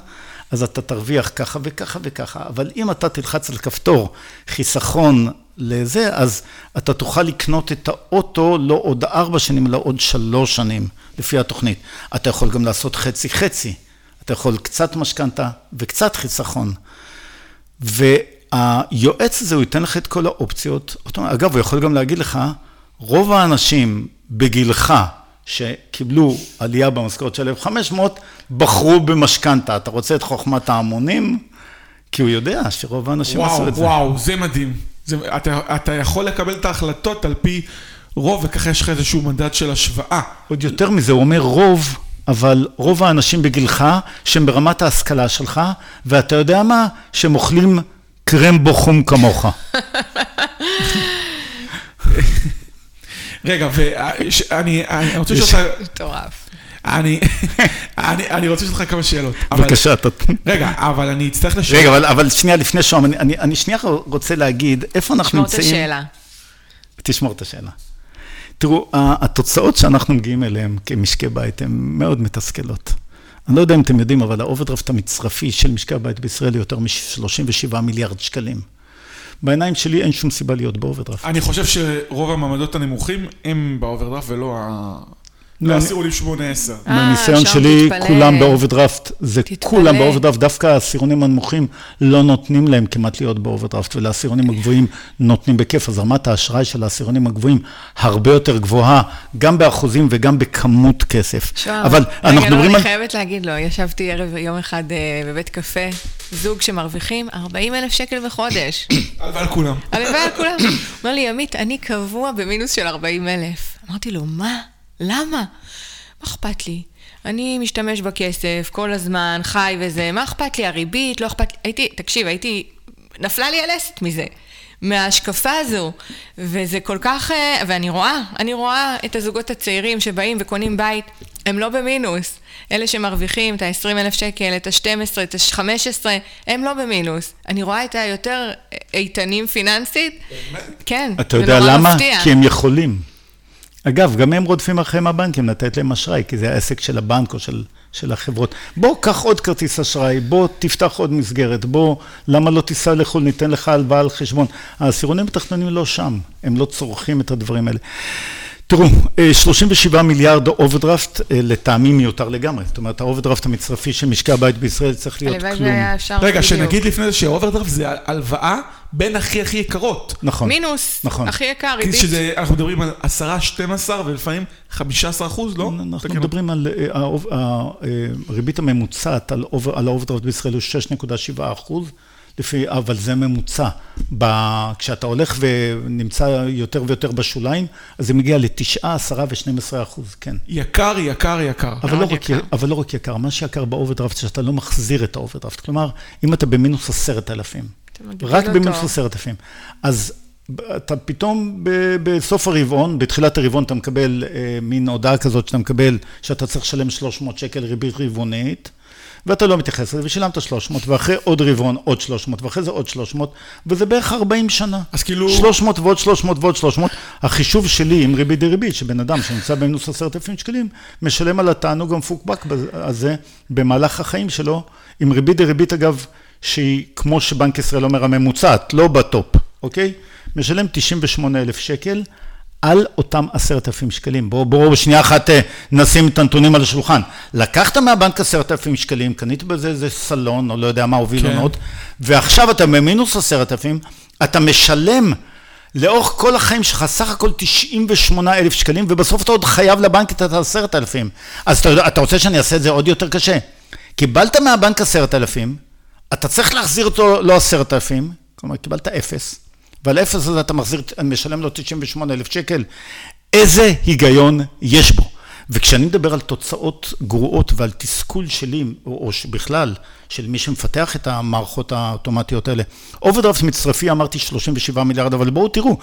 [SPEAKER 3] אז אתה תרוויח ככה וככה וככה, אבל אם אתה תלחץ על כפתור חיסכון לזה, אז אתה תוכל לקנות את האוטו לא עוד ארבע שנים, אלא עוד שלוש שנים, לפי התוכנית. אתה יכול גם לעשות חצי-חצי, אתה יכול קצת משכנתה וקצת חיסכון. ו... היועץ הזה, הוא ייתן לך את כל האופציות. אגב, הוא יכול גם להגיד לך, רוב האנשים בגילך שקיבלו עלייה במשכורת של 1,500, בחרו במשכנתה. אתה רוצה את חוכמת ההמונים? כי הוא יודע שרוב האנשים
[SPEAKER 1] וואו,
[SPEAKER 3] עשו את
[SPEAKER 1] זה. וואו, וואו, זה מדהים. זה, אתה, אתה יכול לקבל את ההחלטות על פי רוב, וככה יש לך איזשהו מדד של השוואה.
[SPEAKER 3] עוד יותר מזה, הוא אומר רוב, אבל רוב האנשים בגילך, שהם ברמת ההשכלה שלך, ואתה יודע מה? שהם אוכלים קרמבו חום כמוך.
[SPEAKER 1] רגע, ואני רוצה לשאול אותך...
[SPEAKER 2] מטורף.
[SPEAKER 1] אני, אני, אני רוצה לשאול אותך כמה שאלות.
[SPEAKER 3] בבקשה, אתה...
[SPEAKER 1] רגע, אבל אני אצטרך לשאול...
[SPEAKER 3] רגע, אבל, אבל שנייה לפני שום, אני, אני, אני שנייה רוצה להגיד, איפה אנחנו נמצאים...
[SPEAKER 2] תשמור את השאלה.
[SPEAKER 3] תשמור את השאלה. תראו, התוצאות שאנחנו מגיעים אליהן כמשקי בית הן מאוד מתסכלות. אני לא יודע אם אתם יודעים, אבל האוברדרפט המצרפי של משקי הבית בישראל הוא יותר מ-37 מיליארד שקלים. בעיניים שלי אין שום סיבה להיות באוברדרפט.
[SPEAKER 1] אני חושב שרוב המעמדות הנמוכים הם באוברדרפט ולא ה... לא עשירונים 8-10.
[SPEAKER 3] מהניסיון שלי, כולם באוברדרפט, זה כולם באוברדרפט, דווקא העשירונים הנמוכים לא נותנים להם כמעט להיות באוברדרפט, ולעשירונים הגבוהים נותנים בכיף, אז רמת האשראי של העשירונים הגבוהים הרבה יותר גבוהה, גם באחוזים וגם בכמות כסף.
[SPEAKER 2] אבל אנחנו מדברים על... אני חייבת להגיד לו, ישבתי ערב יום אחד בבית קפה, זוג שמרוויחים 40 אלף שקל בחודש.
[SPEAKER 1] הלוואי על כולם.
[SPEAKER 2] הלוואי על כולם. אומר לי, עמית, אני קבוע במינוס של 40 אלף. אמרתי לו, מה? למה? מה אכפת לי? אני משתמש בכסף כל הזמן, חי וזה, מה אכפת לי? הריבית, לא אכפת לי... הייתי, תקשיב, הייתי... נפלה לי הלסת מזה. מההשקפה הזו. וזה כל כך, אה, ואני רואה, אני רואה את הזוגות הצעירים שבאים וקונים בית, הם לא במינוס. אלה שמרוויחים את ה-20 אלף שקל, את ה-12, את ה-15, הם לא במינוס. אני רואה את היותר איתנים פיננסית. כן,
[SPEAKER 3] אתה יודע למה? כי הם יכולים. אגב, גם הם רודפים אחריהם הבנקים לתת להם אשראי, כי זה העסק של הבנק או של, של החברות. בוא, קח עוד כרטיס אשראי, בוא, תפתח עוד מסגרת, בוא, למה לא תיסע לחו"ל, ניתן לך הלוואה על חשבון. העשירונים התחתונים לא שם, הם לא צורכים את הדברים האלה. תראו, 37 אה, מיליארד אוברדרפט אה, לטעמי מיותר לגמרי. זאת אומרת, האוברדרפט המצרפי של משקי הבית בישראל צריך להיות כלום.
[SPEAKER 2] הלוואי והיה אפשר
[SPEAKER 1] רגע, שנגיד לפני זה שאוברדרפט זה הלוואה בין הכי הכי יקרות.
[SPEAKER 3] נכון.
[SPEAKER 2] מינוס, נכון. הכי יקר, ריבית.
[SPEAKER 1] שזה, אנחנו מדברים על 10, 12 ולפעמים 15 אחוז, לא?
[SPEAKER 3] אנחנו מדברים על אה, הריבית הממוצעת על האוברדרפט בישראל הוא 6.7 אחוז. לפי, אבל זה ממוצע. ב, כשאתה הולך ונמצא יותר ויותר בשוליים, אז זה מגיע לתשעה, עשרה ושנים עשרה אחוז, כן.
[SPEAKER 1] יקר, יקר, יקר.
[SPEAKER 3] אבל לא, יקר. רק, אבל לא רק יקר, מה שיקר באוברדרפט שאתה לא מחזיר את האוברדרפט. כלומר, אם אתה במינוס עשרת אלפים, רק במינוס עשרת אלפים, אז אתה פתאום בסוף הרבעון, בתחילת הרבעון אתה מקבל אה, מין הודעה כזאת שאתה מקבל, שאתה צריך לשלם 300 שקל ריבית רבעונית. ואתה לא מתייחס לזה, ושילמת 300, ואחרי עוד רבעון עוד 300, ואחרי זה עוד 300, וזה בערך 40 שנה.
[SPEAKER 1] אז כאילו...
[SPEAKER 3] 300 ועוד 300 ועוד 300. החישוב שלי עם ריבית דריבית, שבן אדם שנמצא במינוס 10,000 שקלים, משלם על התענוג המפוקפק הזה במהלך החיים שלו, עם ריבית דריבית אגב, שהיא כמו שבנק ישראל אומר הממוצעת, לא בטופ, אוקיי? משלם 98,000 שקל. על אותם עשרת אלפים שקלים. בואו בוא, שנייה אחת אה, נשים את הנתונים על השולחן. לקחת מהבנק עשרת אלפים שקלים, קנית בזה איזה סלון, או לא יודע מה, או וילונות, כן. ועכשיו אתה במינוס עשרת אלפים, אתה משלם לאורך כל החיים שלך סך הכל 98 אלף שקלים, ובסוף אתה עוד חייב לבנק את העשרת אלפים. אז אתה, אתה רוצה שאני אעשה את זה עוד יותר קשה? קיבלת מהבנק עשרת אלפים, אתה צריך להחזיר אותו לא עשרת אלפים, כלומר קיבלת אפס. ועל אפס הזה אתה מחזיר, משלם לו 98 אלף שקל, איזה היגיון יש בו? וכשאני מדבר על תוצאות גרועות ועל תסכול שלי, או, או בכלל, של מי שמפתח את המערכות האוטומטיות האלה, אוברדרפט מצרפי אמרתי 37 מיליארד, אבל בואו תראו,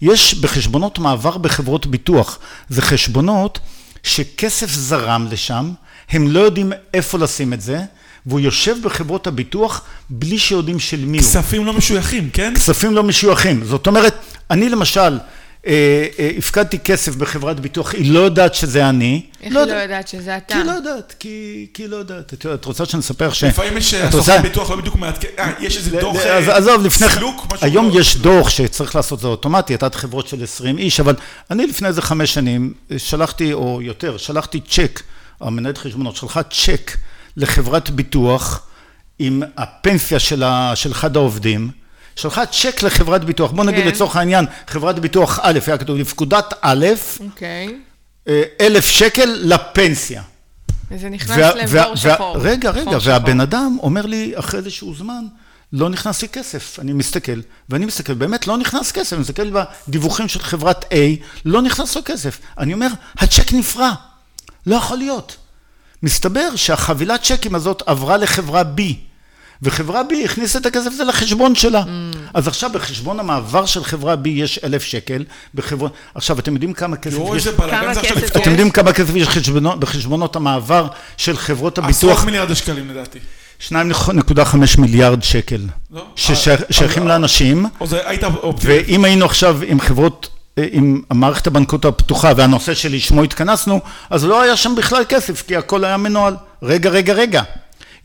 [SPEAKER 3] יש בחשבונות מעבר בחברות ביטוח, זה חשבונות שכסף זרם לשם, הם לא יודעים איפה לשים את זה, והוא יושב בחברות הביטוח בלי שיודעים של מי הוא.
[SPEAKER 1] כספים לא משויכים, כן?
[SPEAKER 3] כספים לא משויכים. זאת אומרת, אני למשל, אה, אה, הפקדתי כסף בחברת ביטוח, היא לא יודעת שזה אני.
[SPEAKER 2] איך לא היא לא יודעת שזה אתה?
[SPEAKER 3] כי היא לא יודעת, כי היא לא יודעת. את יודעת, את רוצה שאני אספר ש...
[SPEAKER 1] לפעמים יש סוכן ביטוח לא בדיוק מעדכן, אה, יש איזה דוח
[SPEAKER 3] עזוב, לפני... סילוק, משהו היום לא- יש דוח שצריך לעשות זה אוטומטי, יתת חברות של 20 איש, אבל אני לפני איזה חמש שנים שלחתי, או יותר, שלחתי צ'ק, המנהלת חשבונות שלחה צ'ק לחברת ביטוח עם הפנסיה של, אחד העובדים, שלחה צ'ק לחברת ביטוח, בוא נגיד כן. לצורך העניין, חברת ביטוח א', היה כתוב לפקודת א',
[SPEAKER 2] אוקיי.
[SPEAKER 3] אה, אלף שקל לפנסיה.
[SPEAKER 2] וזה נכנס לבור שחור.
[SPEAKER 3] רגע, רגע, והבן אדם אומר לי אחרי איזשהו זמן, לא נכנס לי כסף. אני מסתכל, ואני מסתכל, באמת לא נכנס כסף, אני מסתכל בדיווחים של חברת A, לא נכנס לו כסף. אני אומר, הצ'ק נפרע, לא יכול להיות. מסתבר שהחבילת צ'קים הזאת עברה לחברה B, וחברה B הכניסה את הכסף הזה לחשבון שלה. Mm. אז עכשיו בחשבון המעבר של חברה B יש אלף שקל, בחשבון... עכשיו, אתם יודעים כמה כסף
[SPEAKER 1] יש? כמה כסף
[SPEAKER 3] יש? אתם יודעים כמה כסף יש חשבונות, בחשבונות המעבר של חברות הביטוח?
[SPEAKER 1] עשרות מיליארד שקלים לדעתי.
[SPEAKER 3] 2.5 מיליארד שקל. לא? ששייכים אה, לאנשים. ואם היינו עכשיו עם חברות עם המערכת הבנקות הפתוחה והנושא שלשמו התכנסנו, אז לא היה שם בכלל כסף, כי הכל היה מנוהל. רגע, רגע, רגע.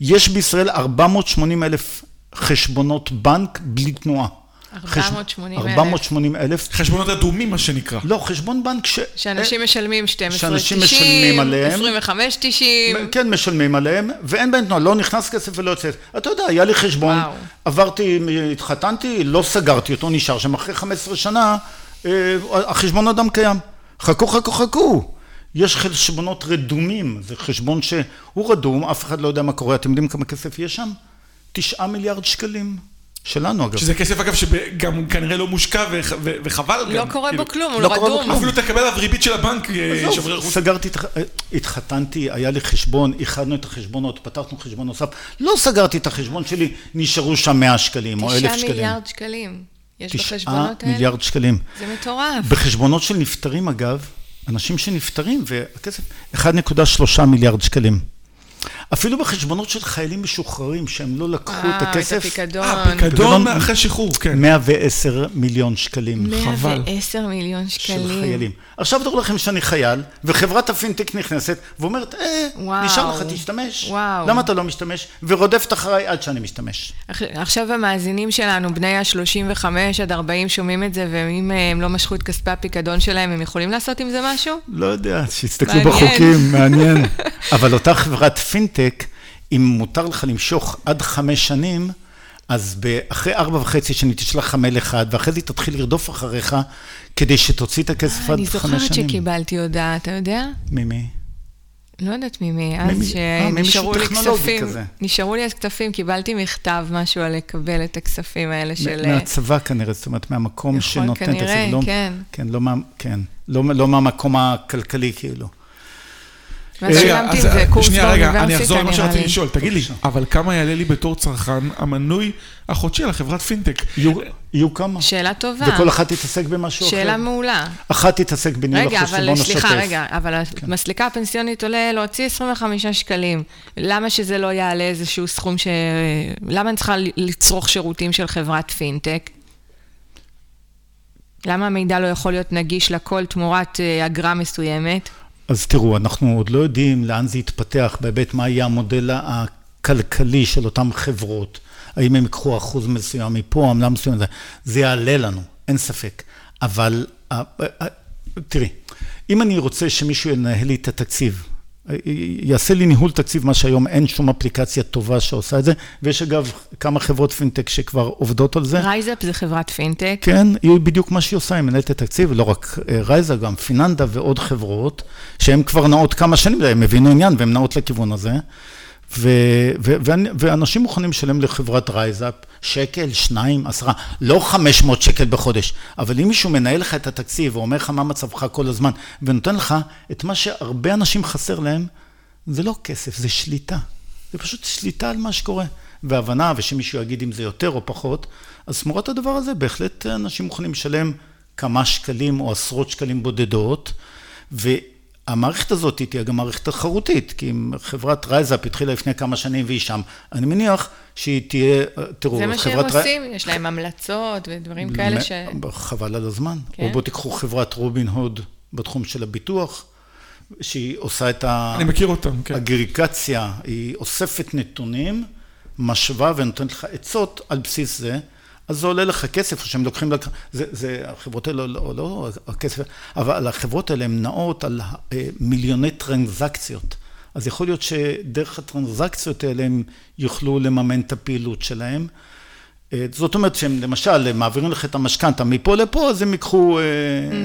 [SPEAKER 3] יש בישראל 480 אלף חשבונות בנק בלי תנועה.
[SPEAKER 2] 480 אלף.
[SPEAKER 3] 480 אלף.
[SPEAKER 1] חשבונות אדומים, מה שנקרא.
[SPEAKER 3] לא, חשבון בנק ש...
[SPEAKER 2] שאנשים משלמים 12.90,
[SPEAKER 3] שאנשים משלמים עליהם.
[SPEAKER 2] 25.90.
[SPEAKER 3] כן, משלמים עליהם, ואין בהם תנועה, לא נכנס כסף ולא יוצא. אתה יודע, היה לי חשבון, וואו. עברתי, התחתנתי, לא סגרתי אותו, נשאר שם אחרי 15 שנה. אה, החשבון אדם קיים. חכו, חכו, חכו. יש חשבונות רדומים, זה חשבון שהוא רדום, אף אחד לא יודע מה קורה. אתם יודעים כמה כסף יש שם? תשעה מיליארד שקלים. שלנו אגב.
[SPEAKER 1] שזה כסף אגב שגם כנראה לא מושקע וחבל
[SPEAKER 2] לא גם. קורה כאילו, בו כלום, הוא לא רדום.
[SPEAKER 1] אפילו תקבל עליו ריבית של הבנק,
[SPEAKER 3] אה, שוברי חוץ. סגרתי, התחתנתי, היה לי חשבון, איחדנו את החשבונות, פתחנו חשבון נוסף, לא סגרתי את החשבון שלי, נשארו שם 100 שקלים או 1,000 שקלים.
[SPEAKER 2] 9 מיליארד שקלים. יש
[SPEAKER 3] תשעה
[SPEAKER 2] בחשבונות האלה?
[SPEAKER 3] מיליארד שקלים.
[SPEAKER 2] זה מטורף.
[SPEAKER 3] בחשבונות של נפטרים אגב, אנשים שנפטרים והכסף, 1.3 מיליארד שקלים. אפילו בחשבונות של חיילים משוחררים שהם לא לקחו את
[SPEAKER 2] אה, את
[SPEAKER 3] הכסף,
[SPEAKER 2] הפיקדון.
[SPEAKER 1] אה, פיקדון אחרי שחרור, כן.
[SPEAKER 3] 110 מיליון שקלים.
[SPEAKER 1] חבל.
[SPEAKER 2] 110 מיליון
[SPEAKER 3] של
[SPEAKER 2] שקלים.
[SPEAKER 3] חיילים. עכשיו תראו לכם שאני חייל, וחברת הפינטק נכנסת ואומרת, אה,
[SPEAKER 2] וואו.
[SPEAKER 3] נשאר לך, תשתמש.
[SPEAKER 2] וואו.
[SPEAKER 3] למה אתה לא משתמש? ורודפת אחריי עד שאני משתמש.
[SPEAKER 2] עכ- עכשיו המאזינים שלנו, בני ה-35 עד 40, שומעים את זה, ואם אה, הם לא משכו את כספי הפיקדון שלהם, הם יכולים לעשות עם זה משהו?
[SPEAKER 3] לא יודע, שיסתכלו. בחוקים, מעניין. אבל אותה חברת פינטק, אם מותר לך למשוך עד חמש שנים, אז אחרי ארבע וחצי שנים תשלח לך מייל אחד, ואחרי זה תתחיל לרדוף אחריך, כדי שתוציא את הכסף עד
[SPEAKER 2] אני
[SPEAKER 3] חמש
[SPEAKER 2] זוכרת
[SPEAKER 3] שנים.
[SPEAKER 2] שקיבלתי הודעה, אתה יודע?
[SPEAKER 3] ממי?
[SPEAKER 2] לא יודעת ממי, אז
[SPEAKER 3] אה, ממישהו
[SPEAKER 2] שנשארו לי כספים,
[SPEAKER 3] כזה.
[SPEAKER 2] נשארו לי הכספים, קיבלתי מכתב, משהו על לקבל את הכספים האלה של...
[SPEAKER 3] מהצבא כנראה, זאת אומרת, מהמקום שנותן את זה.
[SPEAKER 2] כנראה,
[SPEAKER 3] לא,
[SPEAKER 2] כן.
[SPEAKER 3] כן, לא, כן. לא, לא מהמקום הכלכלי, כאילו.
[SPEAKER 2] ואז שילמתי
[SPEAKER 1] אז,
[SPEAKER 2] את זה קורס
[SPEAKER 1] שנייה, רגע, אני אחזור למה שרציתי. לשאול. תגיד לי. אבל כמה יעלה לי בתור צרכן המנוי החודשי על החברת פינטק?
[SPEAKER 3] יהיו, כמה.
[SPEAKER 2] שאלה טובה.
[SPEAKER 3] וכל אחת תתעסק במשהו אחר.
[SPEAKER 2] שאלה מעולה.
[SPEAKER 3] אחת תתעסק בניהול
[SPEAKER 2] רגע,
[SPEAKER 3] החשבון
[SPEAKER 2] אבל
[SPEAKER 3] השוטף.
[SPEAKER 2] סליחה, רגע, אבל המסליקה הפנסיונית עולה להוציא 25 שקלים. למה שזה לא יעלה איזשהו סכום ש... למה אני צריכה לצרוך שירותים של חברת פינטק? למה המידע לא יכול להיות נגיש לכל תמורת אה, אגרה מסוימת?
[SPEAKER 3] אז תראו, אנחנו עוד לא יודעים לאן זה יתפתח, בהיבט מה יהיה המודל הכלכלי של אותן חברות. האם הם ייקחו אחוז מסוים מפה, עמלה מסוימת, זה יעלה לנו, אין ספק. אבל, תראי, אם אני רוצה שמישהו ינהל לי את התקציב, יעשה לי ניהול תקציב, מה שהיום אין שום אפליקציה טובה שעושה את זה, ויש אגב כמה חברות פינטק שכבר עובדות על זה.
[SPEAKER 2] RiseUp זה חברת פינטק.
[SPEAKER 3] כן, היא בדיוק מה שהיא עושה, היא מנהלת את התקציב, ולא רק אה, RiseUp, גם Finanda ועוד חברות, שהן כבר נעות כמה שנים, הם הבינו עניין והן נעות לכיוון הזה. ו- ו- ואני- ואנשים מוכנים לשלם לחברת RiseUp שקל, שניים, עשרה, לא 500 שקל בחודש, אבל אם מישהו מנהל לך את התקציב ואומר לך מה מצבך כל הזמן, ונותן לך את מה שהרבה אנשים חסר להם, זה לא כסף, זה שליטה. זה פשוט שליטה על מה שקורה. והבנה, ושמישהו יגיד אם זה יותר או פחות, אז תמורת הדבר הזה בהחלט אנשים מוכנים לשלם כמה שקלים או עשרות שקלים בודדות, והמערכת הזאת היא תהיה גם מערכת תחרותית, כי אם חברת RiseUp התחילה לפני כמה שנים והיא שם, אני מניח שהיא תהיה, תראו,
[SPEAKER 2] זה מה שהם
[SPEAKER 3] חברת...
[SPEAKER 2] עושים, יש להם המלצות ודברים כאלה ש...
[SPEAKER 3] חבל על הזמן.
[SPEAKER 2] כן.
[SPEAKER 3] או בואו תיקחו חברת רובין הוד בתחום של הביטוח, שהיא עושה את ה...
[SPEAKER 1] אני מכיר אותם, כן.
[SPEAKER 3] אגריקציה, היא אוספת נתונים, משווה ונותנת לך עצות על בסיס זה, אז זה עולה לך כסף, או שהם לוקחים לך, זה, זה, החברות האלה לא, לא, הכסף, אבל החברות האלה הן נעות על אה, מיליוני טרנזקציות. אז יכול להיות שדרך הטרנזקציות האלה הם יוכלו לממן את הפעילות שלהם. אה, זאת אומרת שהם למשל מעבירים לך את המשכנתה מפה לפה, אז הם ייקחו אה,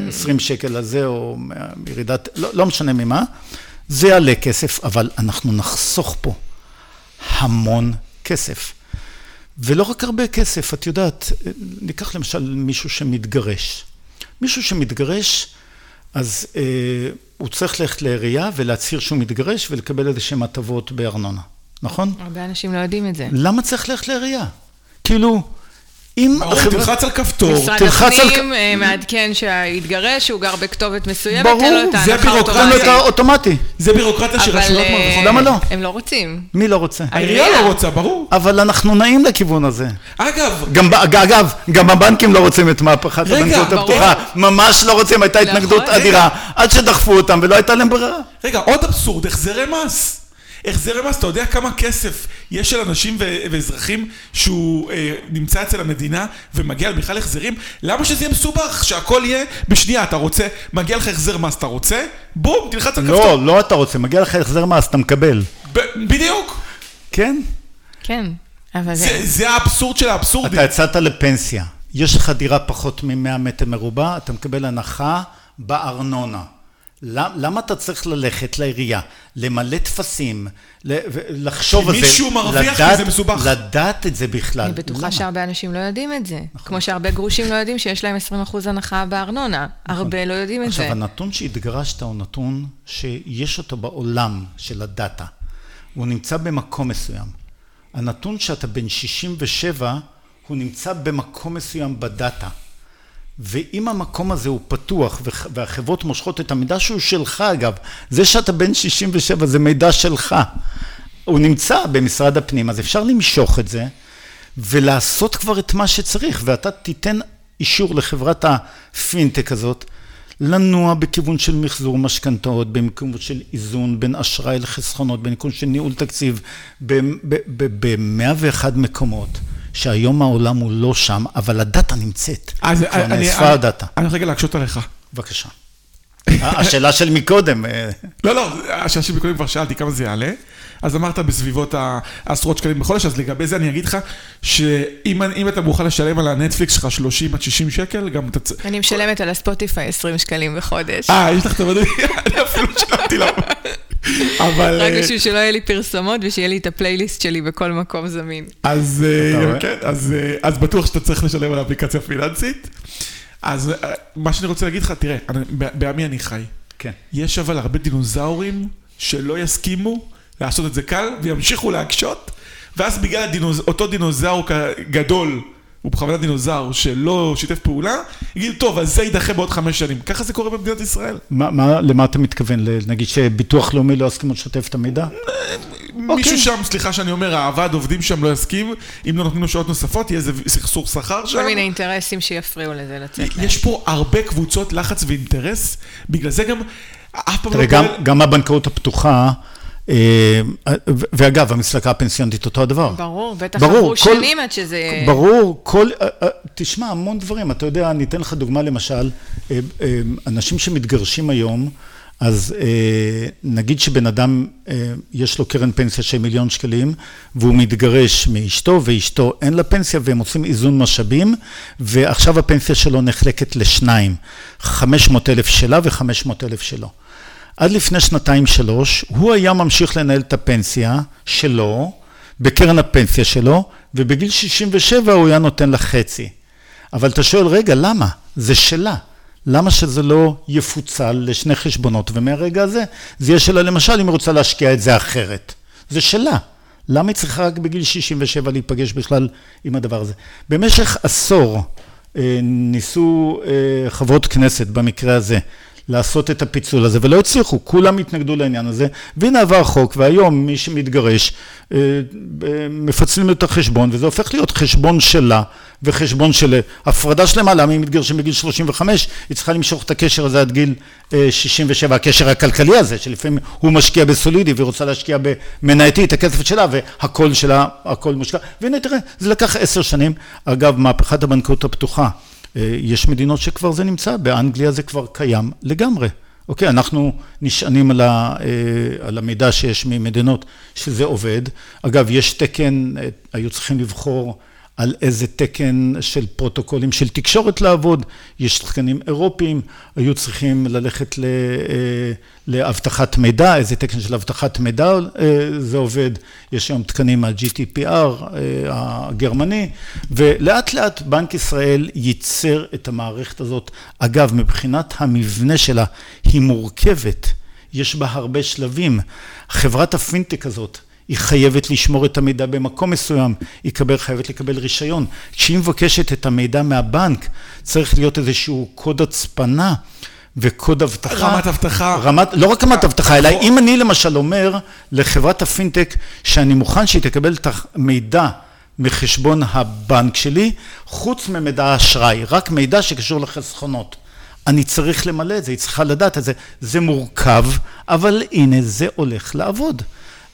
[SPEAKER 3] 20 שקל על זה, או ירידת, לא, לא משנה ממה. זה יעלה כסף, אבל אנחנו נחסוך פה המון כסף. ולא רק הרבה כסף, את יודעת, ניקח למשל מישהו שמתגרש. מישהו שמתגרש, אז אה, הוא צריך ללכת לעירייה ולהצהיר שהוא מתגרש ולקבל איזה שהן הטבות בארנונה, נכון?
[SPEAKER 2] הרבה אנשים לא יודעים את זה.
[SPEAKER 3] למה צריך ללכת לעירייה? כאילו, אם
[SPEAKER 1] ברור, תלחץ על כפתור.
[SPEAKER 2] משרד
[SPEAKER 3] תלחץ על-
[SPEAKER 2] הפנים אה, מעדכן שהתגרש, שהוא גר בכתובת מסוימת,
[SPEAKER 3] ברור,
[SPEAKER 2] תן לו את
[SPEAKER 1] זה
[SPEAKER 2] ההנחה
[SPEAKER 1] בירוקרטיה.
[SPEAKER 3] תן לו את
[SPEAKER 2] האוטומטית.
[SPEAKER 3] האוטומטי.
[SPEAKER 1] זה בירוקרטיה שרשויות
[SPEAKER 2] אה,
[SPEAKER 1] מרוויחות.
[SPEAKER 3] למה לא?
[SPEAKER 2] הם לא רוצים.
[SPEAKER 3] מי לא רוצה?
[SPEAKER 1] העירייה. לא רוצה, ברור.
[SPEAKER 3] אבל אנחנו נעים לכיוון הזה.
[SPEAKER 1] אגב,
[SPEAKER 3] אגב, גם הבנקים לא רוצים את מהפכת הבנקאות
[SPEAKER 2] ברור.
[SPEAKER 3] הפתוחה. ממש לא רוצים, הייתה
[SPEAKER 2] נכון,
[SPEAKER 3] התנגדות. אדירה. עד שדחפו אותם ולא הייתה להם ברירה.
[SPEAKER 1] רגע, עוד אבסורד, החזרי מס. החזרי מס, אתה יודע כמה כסף יש של אנשים ו- ואזרחים שהוא אה, נמצא אצל המדינה ומגיע בכלל החזרים? למה שזה יהיה מסובך? שהכל יהיה בשנייה, אתה רוצה, מגיע לך החזר מס, אתה רוצה? בום, תלחץ על כפתור.
[SPEAKER 3] לא, לא אתה רוצה, מגיע לך החזר מס, אתה מקבל.
[SPEAKER 1] ב- בדיוק.
[SPEAKER 3] כן?
[SPEAKER 2] כן, אבל
[SPEAKER 1] זה,
[SPEAKER 2] זה...
[SPEAKER 1] זה האבסורד של האבסורדים.
[SPEAKER 3] אתה יצאת לפנסיה, יש לך דירה פחות מ-100 מטר מרובע, אתה מקבל הנחה בארנונה. למ- למה אתה צריך ללכת לעירייה, למלא טפסים, לחשוב
[SPEAKER 1] כי
[SPEAKER 3] על זה,
[SPEAKER 1] מישהו מרוויח
[SPEAKER 3] לדעת-
[SPEAKER 1] וזה מסובך.
[SPEAKER 3] לדעת את זה בכלל.
[SPEAKER 2] אני בטוחה
[SPEAKER 3] למה?
[SPEAKER 2] שהרבה אנשים לא יודעים את זה.
[SPEAKER 3] נכון.
[SPEAKER 2] כמו שהרבה גרושים לא יודעים שיש להם 20% הנחה בארנונה. הרבה לא יודעים את זה.
[SPEAKER 3] עכשיו, הנתון שהתגרשת הוא נתון שיש אותו בעולם של הדאטה. הוא נמצא במקום מסוים. הנתון שאתה בן 67 הוא נמצא במקום מסוים בדאטה. ואם המקום הזה הוא פתוח והחברות מושכות את המידע שהוא שלך אגב, זה שאתה בן 67 זה מידע שלך, הוא נמצא במשרד הפנים, אז אפשר למשוך את זה ולעשות כבר את מה שצריך, ואתה תיתן אישור לחברת הפינטק הזאת לנוע בכיוון של מחזור משכנתאות, בכיוון של איזון בין אשראי לחסכונות, בכיוון של ניהול תקציב, במאה ואחד מקומות. שהיום העולם הוא לא שם, אבל הדאטה נמצאת.
[SPEAKER 1] אז
[SPEAKER 3] כבר
[SPEAKER 1] אני,
[SPEAKER 3] נאספה
[SPEAKER 1] אני,
[SPEAKER 3] הדאטה.
[SPEAKER 1] אני הולך רגע להקשות עליך.
[SPEAKER 3] בבקשה. השאלה של מקודם. אה,
[SPEAKER 1] לא, לא, השאלה שלי קודם כבר שאלתי כמה זה יעלה. אז אמרת בסביבות העשרות שקלים בחודש, אז לגבי זה אני אגיד לך, שאם אם אתה מוכן לשלם על הנטפליקס שלך 30 עד 60 שקל, גם אתה... צריך...
[SPEAKER 2] אני משלמת על הספוטיפיי 20 שקלים בחודש.
[SPEAKER 1] אה, יש לך את המדריך, אני אפילו שלמתי לה. אבל...
[SPEAKER 2] רק
[SPEAKER 1] אה,
[SPEAKER 2] בשביל שלא יהיה לי פרסומות ושיהיה לי את הפלייליסט שלי בכל מקום זמין.
[SPEAKER 1] אז, אה? כן, אז, אה, אז בטוח שאתה צריך לשלם על האפליקציה הפיננסית. אז מה שאני רוצה להגיד לך, תראה, בעמי אני חי.
[SPEAKER 3] כן.
[SPEAKER 1] יש אבל הרבה דינוזאורים שלא יסכימו לעשות את זה קל וימשיכו להקשות, ואז בגלל הדינוז... אותו דינוזאור גדול, הוא בכוונה דינוזאור שלא שיתף פעולה, יגיד, טוב, אז זה יידחה בעוד חמש שנים. ככה זה קורה במדינת ישראל.
[SPEAKER 3] מה, מה, למה אתה מתכוון? נגיד שביטוח לאומי לא יסכימו לשתף את המידע?
[SPEAKER 1] מישהו שם, סליחה שאני אומר, הוועד עובדים שם לא יסכים, אם לא נותנים לו שעות נוספות, יהיה איזה סכסוך שכר שם.
[SPEAKER 2] כל מיני אינטרסים שיפריעו לזה לצאת להם.
[SPEAKER 1] יש פה הרבה קבוצות לחץ ואינטרס, בגלל זה גם אף פעם
[SPEAKER 3] תראה,
[SPEAKER 1] לא...
[SPEAKER 3] גם,
[SPEAKER 1] קורה-
[SPEAKER 3] גם הבנקאות הפתוחה, ואגב, המסלקה הפנסיונית אותו הדבר.
[SPEAKER 2] ברור, בטח עברו
[SPEAKER 3] כל-
[SPEAKER 2] שנים עד שזה...
[SPEAKER 3] ברור, כל, אה, אה, תשמע, המון דברים, אתה יודע, אני אתן לך דוגמה למשל, אה, אה, אנשים שמתגרשים היום, אז אה, נגיד שבן אדם, אה, יש לו קרן פנסיה של מיליון שקלים, והוא מתגרש מאשתו, ואשתו אין לה פנסיה, והם עושים איזון משאבים, ועכשיו הפנסיה שלו נחלקת לשניים, 500 אלף שלה ו-500 אלף שלו. עד לפני שנתיים-שלוש, הוא היה ממשיך לנהל את הפנסיה שלו, בקרן הפנסיה שלו, ובגיל 67 הוא היה נותן לה חצי. אבל אתה שואל, רגע, למה? זה שלה. למה שזה לא יפוצל לשני חשבונות, ומהרגע הזה זה יהיה שלה, למשל, אם היא רוצה להשקיע את זה אחרת. זה שלה. למה היא צריכה רק בגיל 67 להיפגש בכלל עם הדבר הזה? במשך עשור אה, ניסו אה, חברות כנסת במקרה הזה לעשות את הפיצול הזה, ולא הצליחו, כולם התנגדו לעניין הזה, והנה עבר חוק, והיום מי שמתגרש, אה, אה, מפצלים את החשבון, וזה הופך להיות חשבון שלה וחשבון של הפרדה שלמה, למה אם מתגרשים בגיל 35, היא צריכה למשוך את הקשר הזה עד גיל אה, 67, הקשר הכלכלי הזה, שלפעמים הוא משקיע בסולידי והיא רוצה להשקיע במנייתי את הכסף שלה, והכל שלה, הכל מושקע, והנה תראה, זה לקח עשר שנים, אגב, מהפכת הבנקאות הפתוחה. אה, יש מדינות שכבר זה נמצא, באנגליה זה כבר קיים לגמרי. אוקיי, אנחנו נשענים על, אה, המידע שיש ממדינות שזה עובד. אגב, יש תקן, אה, היו צריכים לבחור על איזה תקן של פרוטוקולים של תקשורת לעבוד, יש תקנים אירופיים, היו צריכים ללכת אה, לאבטחת מידע, איזה תקן של אבטחת מידע אה, זה עובד, יש היום תקנים מה-GDPR אה, הגרמני, ולאט לאט בנק ישראל ייצר את המערכת הזאת. אגב, מבחינת המבנה שלה, היא מורכבת, יש בה הרבה שלבים. חברת הפינטק הזאת, היא חייבת לשמור את המידע במקום מסוים, היא חייבת לקבל רישיון. כשהיא מבקשת את המידע מהבנק, צריך להיות איזשהו קוד הצפנה וקוד אבטחה.
[SPEAKER 1] רמת אבטחה.
[SPEAKER 3] רמת, לא רק רמת אבטחה, אלא אם אני למשל אומר לחברת הפינטק שאני מוכן שהיא תקבל את המידע מחשבון הבנק שלי, חוץ ממידע האשראי, רק מידע שקשור לחסכונות. אני צריך למלא את זה, היא צריכה לדעת את זה. זה מורכב, אבל הנה זה הולך לעבוד.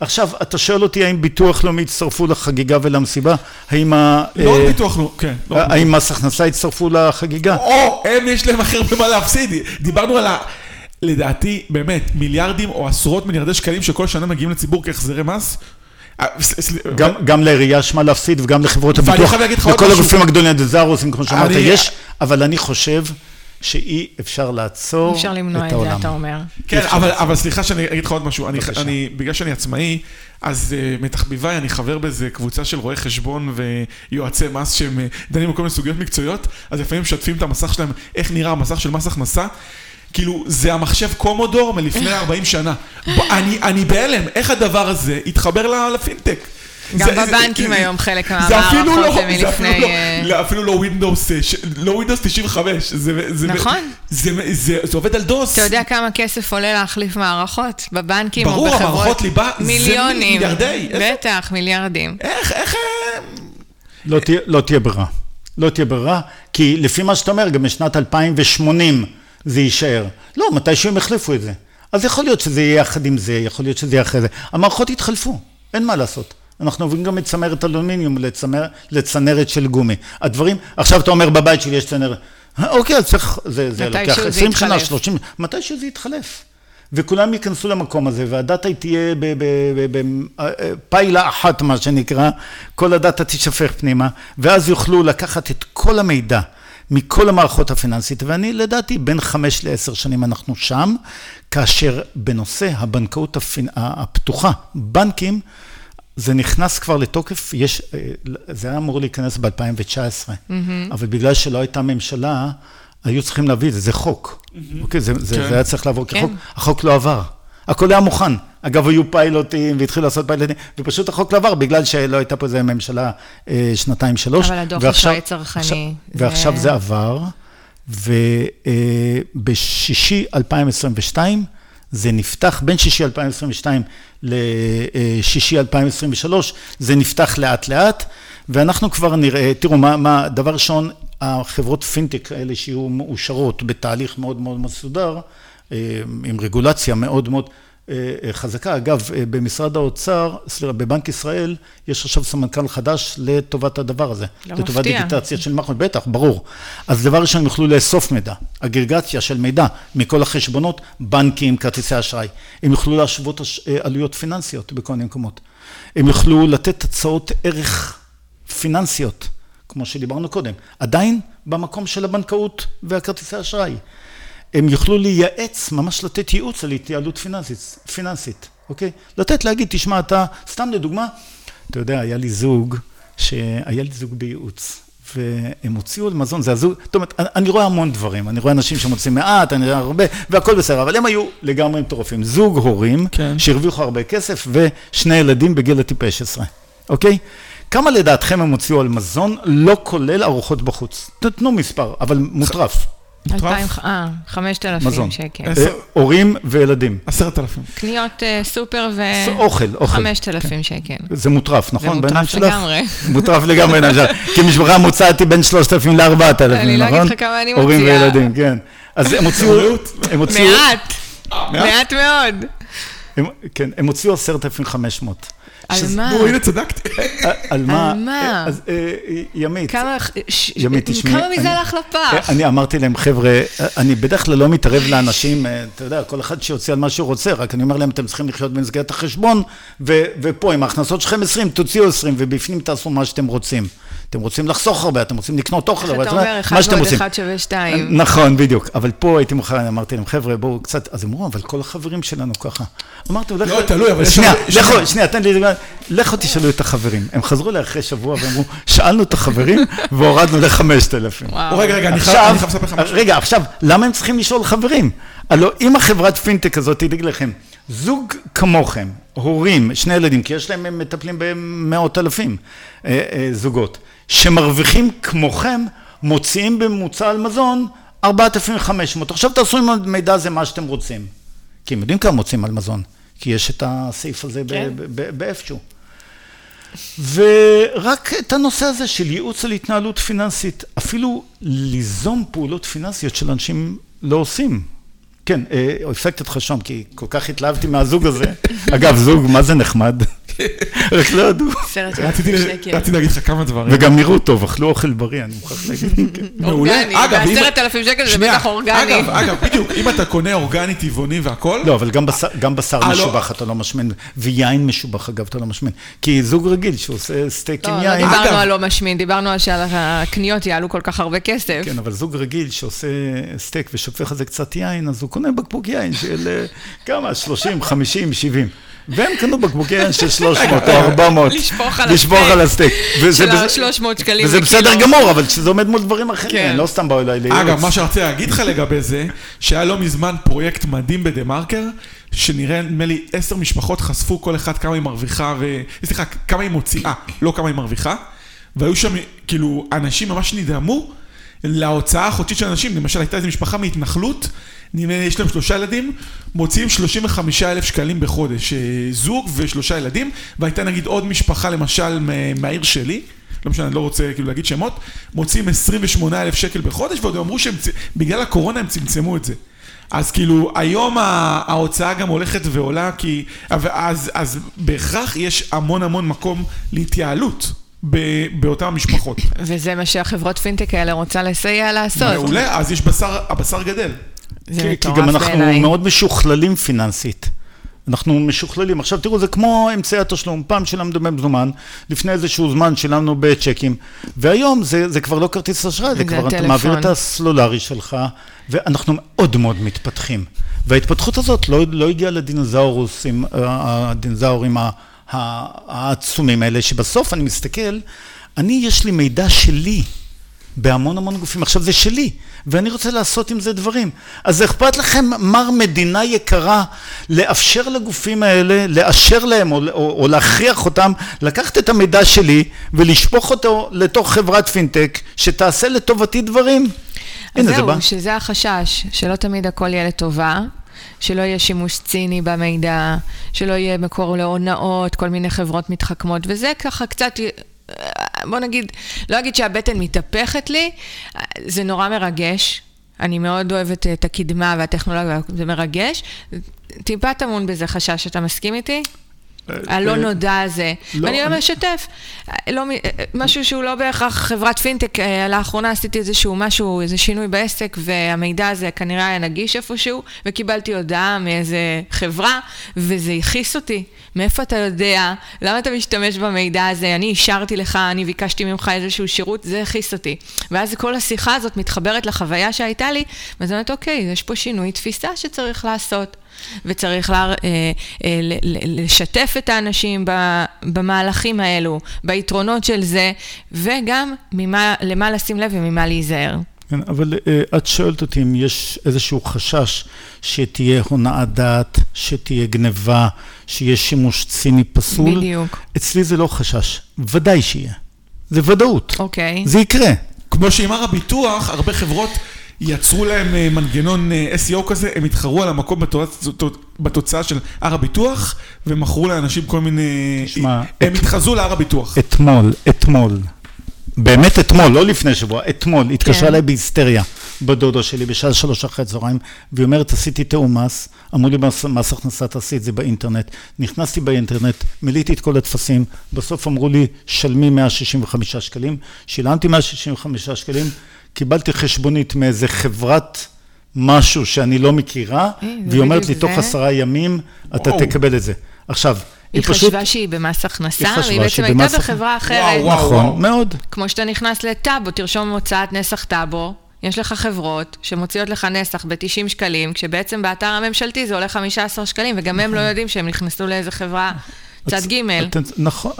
[SPEAKER 3] עכשיו, אתה שואל אותי האם ביטוח לאומי יצטרפו לחגיגה ולמסיבה? האם, ה,
[SPEAKER 1] לא
[SPEAKER 3] אה,
[SPEAKER 1] רק ביטוח לאומי, כן. לא רק
[SPEAKER 3] האם מס הכנסה יצטרפו לחגיגה?
[SPEAKER 1] או, הם יש להם הכי הרבה מה להפסיד. דיברנו על ה... לדעתי, באמת, מיליארדים או עשרות מיליארדי שקלים שכל שנה מגיעים לציבור כהחזרי מס. אה,
[SPEAKER 3] גם, גם לעירייה יש מה להפסיד וגם לחברות
[SPEAKER 1] ואני
[SPEAKER 3] הביטוח,
[SPEAKER 1] חייב להגיד לך עוד
[SPEAKER 3] לכל
[SPEAKER 1] משהו.
[SPEAKER 3] הגופים הגדולים, הדזרוסים, כמו שאמרת, יש, אבל אני חושב שאי אפשר לעצור
[SPEAKER 2] אפשר למנוע
[SPEAKER 3] את
[SPEAKER 2] את זה,
[SPEAKER 3] העולם.
[SPEAKER 2] אתה אומר.
[SPEAKER 1] כן, אבל. אבל סליחה שאני אגיד לך עוד משהו. אני. אני, בגלל שאני עצמאי, אז uh, מתחביביי, אני חבר באיזה קבוצה של רואי חשבון ויועצי מס שהם אה, דנים בכל מיני סוגיות מקצועיות, אז לפעמים משתפים את המסך שלהם, איך נראה המסך של מס הכנסה. כאילו, זה המחשב קומודור מלפני 40 שנה. אני, אני בהלם, איך הדבר הזה התחבר לפינטק?
[SPEAKER 2] גם
[SPEAKER 1] זה- זה-
[SPEAKER 2] בבנקים היום חלק
[SPEAKER 1] זה לא,
[SPEAKER 2] מהמערכות הם
[SPEAKER 1] זה
[SPEAKER 2] מלפני...
[SPEAKER 1] לא,
[SPEAKER 2] אה,
[SPEAKER 1] לא, אפילו לא Windows, ש- לא Windows 95, זה, זה,
[SPEAKER 2] נכון.
[SPEAKER 1] זה, זה, זה, זה עובד על DOS.
[SPEAKER 2] אתה יודע כמה כסף עולה להחליף מערכות בבנקים או
[SPEAKER 1] ברור,
[SPEAKER 2] בחברות?
[SPEAKER 1] המערכות ליבה זה. מיליארדי.
[SPEAKER 2] בטח, מיליארדים.
[SPEAKER 1] איך, איך, אה,
[SPEAKER 3] לא לא תהיה ברירה. לא תהיה ברירה, כי לפי מה שאתה אומר, גם בשנת 2080 זה יישאר. לא, מתישהו הם יחליפו את זה. אז יכול להיות שזה יהיה יחד עם זה, יכול להיות שזה יהיה אחרי זה. המערכות יתחלפו, אין מה לעשות. אנחנו עוברים גם מצמרת אלומיניום לצמר, לצנרת של גומי. הדברים, עכשיו אתה אומר בבית שלי יש צנרת. אה, אוקיי, אז צריך, זה, זה לוקח
[SPEAKER 2] זה
[SPEAKER 3] 20 שנה,
[SPEAKER 2] יתחלף.
[SPEAKER 3] 30, מתישהו זה יתחלף. וכולם ייכנסו למקום הזה, והדאטה היא תהיה בפיילה אחת, מה שנקרא, כל הדאטה תישפך פנימה, ואז יוכלו לקחת את כל המידע מכל המערכות הפיננסית, ואני לדעתי בין חמש לעשר שנים אנחנו שם, כאשר בנושא הבנקאות הפינ... הפתוחה, בנקים, זה נכנס כבר לתוקף, יש, אה, זה היה אמור להיכנס ב-2019, אבל בגלל שלא הייתה ממשלה, היו צריכים להביא את זה, זה חוק. אוקיי, זה, זה,
[SPEAKER 1] כן.
[SPEAKER 3] זה היה צריך לעבור
[SPEAKER 2] כן.
[SPEAKER 3] כחוק, החוק לא עבר. הכל היה מוכן. אגב, היו פיילוטים והתחילו לעשות פיילוטים, ופשוט החוק לא עבר בגלל שלא הייתה פה איזה ממשלה אה, שנתיים, שלוש.
[SPEAKER 2] אבל הדוח
[SPEAKER 3] ועכשיו-
[SPEAKER 2] אשראי צרכני,
[SPEAKER 3] עכשיו-
[SPEAKER 2] זה-
[SPEAKER 3] ועכשיו זה עבר, ובשישי 2022 זה נפתח, בין שישי 2022 לשישי 2023, זה נפתח לאט לאט, ואנחנו כבר נראה, תראו, מה, מה, דבר ראשון, החברות פינטק האלה שיהיו מאושרות בתהליך מאוד מאוד מסודר, אה, עם רגולציה מאוד מאוד חזקה. אגב, אה, במשרד האוצר, סליחה, בבנק ישראל, יש עכשיו סמנכ"ל חדש לטובת הדבר הזה.
[SPEAKER 2] לא
[SPEAKER 3] לטובת
[SPEAKER 2] מפתיע.
[SPEAKER 3] דיגיטציה של מערכות, בטח, ברור. אז דבר ראשון, הם יוכלו לאסוף מידע, אגרגציה של מידע מכל החשבונות, בנקים, כרטיסי אשראי. הם יוכלו להשוות הש- אה, עלויות פיננסיות בכל מיני מקומות. הם יוכלו לתת הצעות ערך פיננסיות, כמו שדיברנו קודם, עדיין במקום של הבנקאות והכרטיסי אשראי. הם יוכלו לייעץ, ממש לתת ייעוץ על התייעלות פיננסית, פיננסית, אוקיי? לתת, להגיד, תשמע, אתה, סתם לדוגמה, אתה יודע, היה לי זוג, שהיה לי זוג בייעוץ, והם הוציאו על מזון, זה הזוג, זאת אומרת, אני- רואה המון דברים, אני רואה אנשים שמוצאים מעט, אני רואה הרבה, והכל בסדר, אבל הם היו לגמרי מטורפים. זוג הורים,
[SPEAKER 1] כן.
[SPEAKER 3] שהרוויחו הרבה כסף, ושני ילדים בגיל הטיפש עשרה, אוקיי? כמה לדעתכם הם הוציאו על מזון, לא כולל ארוחות בחוץ? תתנו מספר, אבל מוטרף.
[SPEAKER 1] מוטרף?
[SPEAKER 2] אלפיים, אה. שקל.
[SPEAKER 3] אה, הורים וילדים.
[SPEAKER 1] עשרת אלפים.
[SPEAKER 2] קניות אה, סופר ו...
[SPEAKER 3] אוכל, אוכל.
[SPEAKER 2] חמשת אלפים שקל.
[SPEAKER 3] זה מוטרף, נכון?
[SPEAKER 2] זה מוטרף? לגמרי.
[SPEAKER 3] מוטרף לגמרי שלך. כי משפחה מוצעת היא בין 3,000 ל-4,000, נכון?
[SPEAKER 2] אני לא אגיד לך כמה אני
[SPEAKER 3] הורים
[SPEAKER 2] מוציאה.
[SPEAKER 3] וילדים, כן. אז הם הוציאו...
[SPEAKER 1] בריאות.
[SPEAKER 3] הם הוציאו...
[SPEAKER 2] מעט,
[SPEAKER 1] מעט?
[SPEAKER 2] מאוד.
[SPEAKER 3] כן, הם הוציאו 10,500.
[SPEAKER 2] על
[SPEAKER 3] שזה-
[SPEAKER 2] מה?
[SPEAKER 1] נו, הנה צדקתי.
[SPEAKER 3] אה, על מה?
[SPEAKER 2] על מה?
[SPEAKER 3] אז אה, ימית.
[SPEAKER 2] כמה
[SPEAKER 3] ימית, תשמעי.
[SPEAKER 2] כמה מזה הלך לפח?
[SPEAKER 3] אני אמרתי להם, חבר'ה, אני בדרך כלל לא מתערב לאנשים, אה, אתה יודע, כל אחד שיוצא על מה שהוא רוצה, רק אני אומר להם, אתם צריכים לחיות במסגרת החשבון, ופה, אם ההכנסות שלכם 20, תוציאו 20, ובפנים תעשו מה שאתם רוצים. אתם רוצים לחסוך הרבה, אתם רוצים לקנות אוכל, אבל
[SPEAKER 2] אתה אומר, אחד
[SPEAKER 3] מה שאתם
[SPEAKER 2] ועוד
[SPEAKER 3] רוצים.
[SPEAKER 2] אחד שווה שתיים.
[SPEAKER 3] נכון, בדיוק. אבל פה הייתי מוכן, אמרתי להם, חבר'ה, בואו קצת, אז אמרו, אבל כל החברים שלנו ככה. אמרתי,
[SPEAKER 1] לא, תלוי, אבל
[SPEAKER 3] שנייה, לכו, שנייה, תן לי, לכו תשאלו את החברים. הם חזרו אליי אחרי שבוע ואמרו, שאלנו את החברים והורדנו לחמשת אלפים.
[SPEAKER 2] וואו.
[SPEAKER 1] או, רגע, רגע, אני חייב
[SPEAKER 3] עכשיו,
[SPEAKER 1] אני חייב לספר לך משהו.
[SPEAKER 3] רגע, עכשיו, למה הם צריכים לשאול חברים? הלוא אם החברת פינטק הזאת תדאג לכם, זוג כמוכם, הורים, שני ילדים, כי יש להם, הם מטפלים במאות אלפים אה, אה, זוגות, שמרוויחים כמוכם, מוציאים בממוצע על מזון 4,500. עכשיו תעשו עם המידע הזה מה שאתם רוצים. כי הם יודעים כמה מוציאים על מזון, כי יש את הסעיף הזה
[SPEAKER 2] כן.
[SPEAKER 3] באיפשהו. ורק את הנושא הזה של ייעוץ על התנהלות פיננסית, אפילו ליזום פעולות פיננסיות של אנשים לא עושים. כן, אה, הפסקתי אותך שם, כי כל כך התלהבתי מהזוג הזה. אגב, זוג, מה זה נחמד? רק לא ידעו.
[SPEAKER 1] רציתי
[SPEAKER 2] אלפים שקל.
[SPEAKER 1] רציתי להגיד לך כמה דברים.
[SPEAKER 3] וגם נראו טוב, אכלו אוכל בריא, אני מוכרח להגיד. כן.
[SPEAKER 2] אורגני, בעשרת אלפים שקל זה בטח אורגני.
[SPEAKER 1] אגב, אגב, בדיוק, אם אתה קונה אורגני, טבעוני והכל,
[SPEAKER 3] לא, אבל גם בשר,
[SPEAKER 1] לא.
[SPEAKER 3] משובח אתה לא משמן, ויין משובח אגב אתה לא משמן. כי זוג רגיל שעושה סטייק עם
[SPEAKER 2] לא, לא
[SPEAKER 3] יין,
[SPEAKER 2] דיברנו
[SPEAKER 1] אגב.
[SPEAKER 2] על לא משמין, דיברנו על שהקניות יעלו כל כך הרבה כסף.
[SPEAKER 3] כן, אבל זוג רגיל שעושה סטייק ושופך על זה קצת יין, אז הוא קונה בקבוק יין של אה, כמה? 30, 50, 70. והם קנו בקבוקי יין של 300 או 400.
[SPEAKER 2] לשפוך על
[SPEAKER 3] לשפוך
[SPEAKER 2] הסטייק.
[SPEAKER 3] על הסטייק. וזה
[SPEAKER 2] של
[SPEAKER 3] בזה-
[SPEAKER 2] ה-300 שקלים
[SPEAKER 3] וזה. בסדר גמור, אבל כשזה עומד מול דברים אחרים,
[SPEAKER 2] כן.
[SPEAKER 3] לא סתם באו אליי לייעוץ.
[SPEAKER 1] אגב, מה שרציתי להגיד לך לגבי זה, שהיה לא מזמן פרויקט מדהים בדה מרקר, שנראה, נדמה לי, עשר משפחות חשפו כל אחד כמה היא מרוויחה, ו... סליחה, כמה היא מוציאה, לא כמה היא מרוויחה. והיו שם, כאילו, אנשים ממש נדהמו להוצאה החודשית של אנשים. למשל, הייתה איזו משפחה מהתנחלות, יש להם שלושה ילדים, מוציאים 35 אלף שקלים בחודש. אה, זוג ושלושה ילדים, והייתה נגיד עוד משפחה, למשל, מהעיר שלי. לא משנה, אני לא רוצה כאילו להגיד שמות, מוציאים 28 אלף שקל בחודש, ועוד אמרו שבגלל הקורונה הם צמצמו את זה. אז כאילו, היום ההוצאה גם הולכת ועולה, כי... אז, אז בהכרח יש המון המון מקום להתייעלות. באותן המשפחות.
[SPEAKER 2] וזה מה שהחברות פינטק האלה רוצה לסייע לעשות.
[SPEAKER 1] מעולה, אז יש בשר, הבשר גדל.
[SPEAKER 3] זה מטורף בעיניי. כי גם אנחנו מאוד משוכללים פיננסית. אנחנו משוכללים. עכשיו תראו, זה כמו אמצעי התשלום. פעם שילמנו במזומן, לפני איזשהו זמן שילמנו בצ'קים, והיום זה, זה כבר לא כרטיס אשראי, זה כבר, אתה מעביר את הסלולרי שלך, ואנחנו מאוד מאוד מתפתחים. וההתפתחות הזאת לא, לא הגיעה לדינוזאורוסים, הדינוזאורים העצומים האלה, שבסוף אני מסתכל, אני, יש לי מידע שלי. בהמון המון גופים. עכשיו זה שלי, ואני רוצה לעשות עם זה דברים. אז אכפת לכם, מר מדינה יקרה, לאפשר לגופים האלה, לאשר להם או, או, או להכריח אותם לקחת את המידע שלי ולשפוך אותו לתוך חברת פינטק שתעשה לטובתי דברים.
[SPEAKER 2] אז זהו, זה שזה החשש, שלא תמיד הכל יהיה לטובה. שלא יהיה שימוש ציני במידע, שלא יהיה מקור להונאות, כל מיני חברות מתחכמות, וזה ככה קצת בוא נגיד, לא אגיד שהבטן מתהפכת לי, זה נורא מרגש. אני מאוד אוהבת את הקדמה והטכנולוגיה, זה מרגש. טיפה טמון בזה חשש, אתה מסכים איתי? הלא אה, נודע הזה. לא, ואני לא משתף. לא, משהו שהוא לא בהכרח חברת פינטק, אה, לאחרונה עשיתי איזשהו משהו, איזה שינוי בעסק, והמידע הזה כנראה היה נגיש איפשהו, וקיבלתי הודעה מאיזה חברה, וזה הכעיס אותי. מאיפה אתה יודע? למה אתה משתמש במידע הזה? אני אישרתי לך, אני ביקשתי ממך איזשהו שירות, זה הכעיס אותי. ואז כל השיחה הזאת מתחברת לחוויה שהייתה לי, ואז אני אומרת, אוקיי, יש פה שינוי תפיסה שצריך לעשות. וצריך לה, אה, אה, לשתף את האנשים במהלכים האלו, ביתרונות של זה, וגם ממה, למה לשים לב וממה להיזהר.
[SPEAKER 3] כן, אבל uh, את שואלת אותי אם יש איזשהו חשש שתהיה הונאת דעת, שתהיה גניבה, שיהיה שימוש ציני פסול.
[SPEAKER 2] בדיוק.
[SPEAKER 3] אצלי זה לא חשש, ודאי שיהיה. זה ודאות.
[SPEAKER 2] אוקיי.
[SPEAKER 3] זה יקרה.
[SPEAKER 1] כמו שעם הר הביטוח, הרבה חברות יצרו להם אה, מנגנון אה, SEO כזה, הם התחרו על המקום בתוצאה של הר הביטוח, ומכרו לאנשים כל מיני... שמה, הם את... התחזו להר הביטוח.
[SPEAKER 3] אתמול, אתמול. באמת אתמול, לא לפני שבוע, אתמול, התקשרה כן. אליי בהיסטריה בדודו שלי בשעה שלוש אחרי צהריים, והיא אומרת, עשיתי תיאום מס, אמרו לי מס הכנסה, תעשי את זה באינטרנט. נכנסתי באינטרנט, מילאתי את כל הטפסים, בסוף אמרו לי, שלמי 165 שקלים, שילמתי 165 שקלים, קיבלתי חשבונית מאיזה חברת משהו שאני לא מכירה, אה, והיא אומרת לי, תוך עשרה ימים אתה תקבל את זה. עכשיו,
[SPEAKER 2] היא חשבה שהיא במס הכנסה, והיא בעצם הייתה בחברה אחרת.
[SPEAKER 3] נכון, מאוד.
[SPEAKER 2] כמו שאתה נכנס לטאבו, תרשום הוצאת נסח טאבו. יש לך חברות שמוציאות לך נסח ב-90 שקלים, כשבעצם באתר הממשלתי זה עולה 15 שקלים, וגם הם לא נכון. יודעים שהם נכנסו לאיזה חברה צד ג'.
[SPEAKER 3] נכון,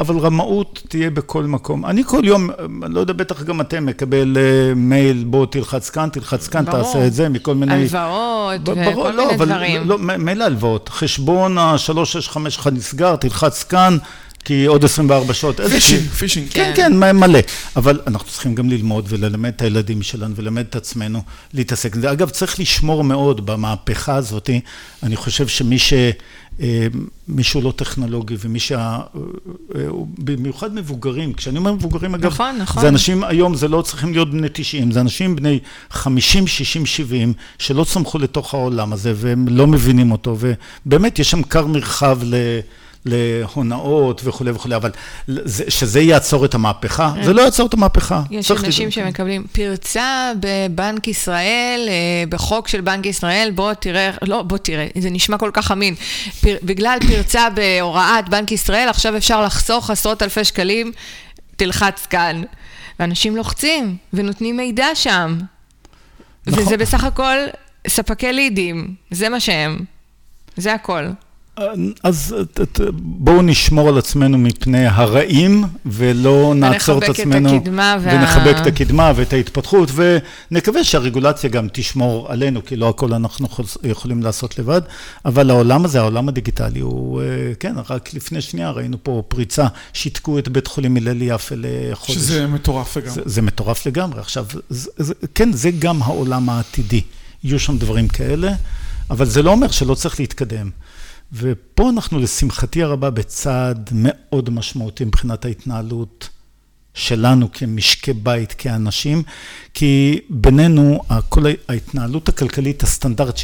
[SPEAKER 3] אבל רמאות תהיה בכל מקום. אני כל יום, לא יודע, בטח גם אתם, מקבל אה, מייל, בוא תלחץ כאן, תלחץ כאן, תעשה את זה, מכל מיני...
[SPEAKER 2] הלוואות וכל לא, מיני דברים.
[SPEAKER 3] לא, מילא הלוואות. חשבון ה-365 שלך נסגר, תלחץ כאן. כי עוד 24 שעות.
[SPEAKER 1] phishing, phishing.
[SPEAKER 3] כן, כן, כן, מלא. אבל אנחנו צריכים גם ללמוד וללמד את הילדים שלנו וללמד את עצמנו להתעסק. אגב, צריך לשמור מאוד במהפכה הזאת. אני חושב שמי ש... אה, מישהו לא טכנולוגי ומי שה... אה, אה, במיוחד מבוגרים, כשאני אומר מבוגרים אגב,
[SPEAKER 2] נכון, נכון.
[SPEAKER 3] זה אנשים היום, זה לא צריכים להיות בני 90, זה אנשים בני 50, 60, 70, שלא צמחו לתוך העולם הזה והם לא מבינים אותו, ובאמת יש שם כר מרחב ל... להונאות וכולי וכולי, אבל שזה יעצור את המהפכה, זה לא יעצור את המהפכה.
[SPEAKER 2] יש אנשים שמקבלים פרצה בבנק ישראל, אה, בחוק של בנק ישראל, בוא תראה, לא, בוא תראה, זה נשמע כל כך אמין. פר, בגלל פרצה בהוראת בנק ישראל, עכשיו אפשר לחסוך עשרות אלפי שקלים, תלחץ כאן. ואנשים לוחצים ונותנים מידע שם. נכון. וזה בסך הכל ספקי לידים, זה מה שהם. זה הכל.
[SPEAKER 3] אז בואו נשמור על עצמנו מפני הרעים, ולא נעצור את עצמנו.
[SPEAKER 2] ונחבק את הקדמה.
[SPEAKER 3] וה... ונחבק את הקדמה ואת ההתפתחות, ונקווה שהרגולציה גם תשמור עלינו, כי לא הכל אנחנו יכולים לעשות לבד, אבל העולם הזה, העולם הדיגיטלי, הוא, כן, רק לפני שנייה ראינו פה פריצה, שיתקו את בית חולים הלל יפה לחודש.
[SPEAKER 1] שזה מטורף לגמרי.
[SPEAKER 3] זה, זה מטורף לגמרי. עכשיו, זה, זה, כן, זה גם העולם העתידי. יהיו שם דברים כאלה, אבל זה לא אומר שלא צריך להתקדם. ופה אנחנו לשמחתי הרבה בצעד מאוד משמעותי מבחינת ההתנהלות שלנו כמשקי בית, כאנשים, כי בינינו, כל ההתנהלות הכלכלית הסטנדרט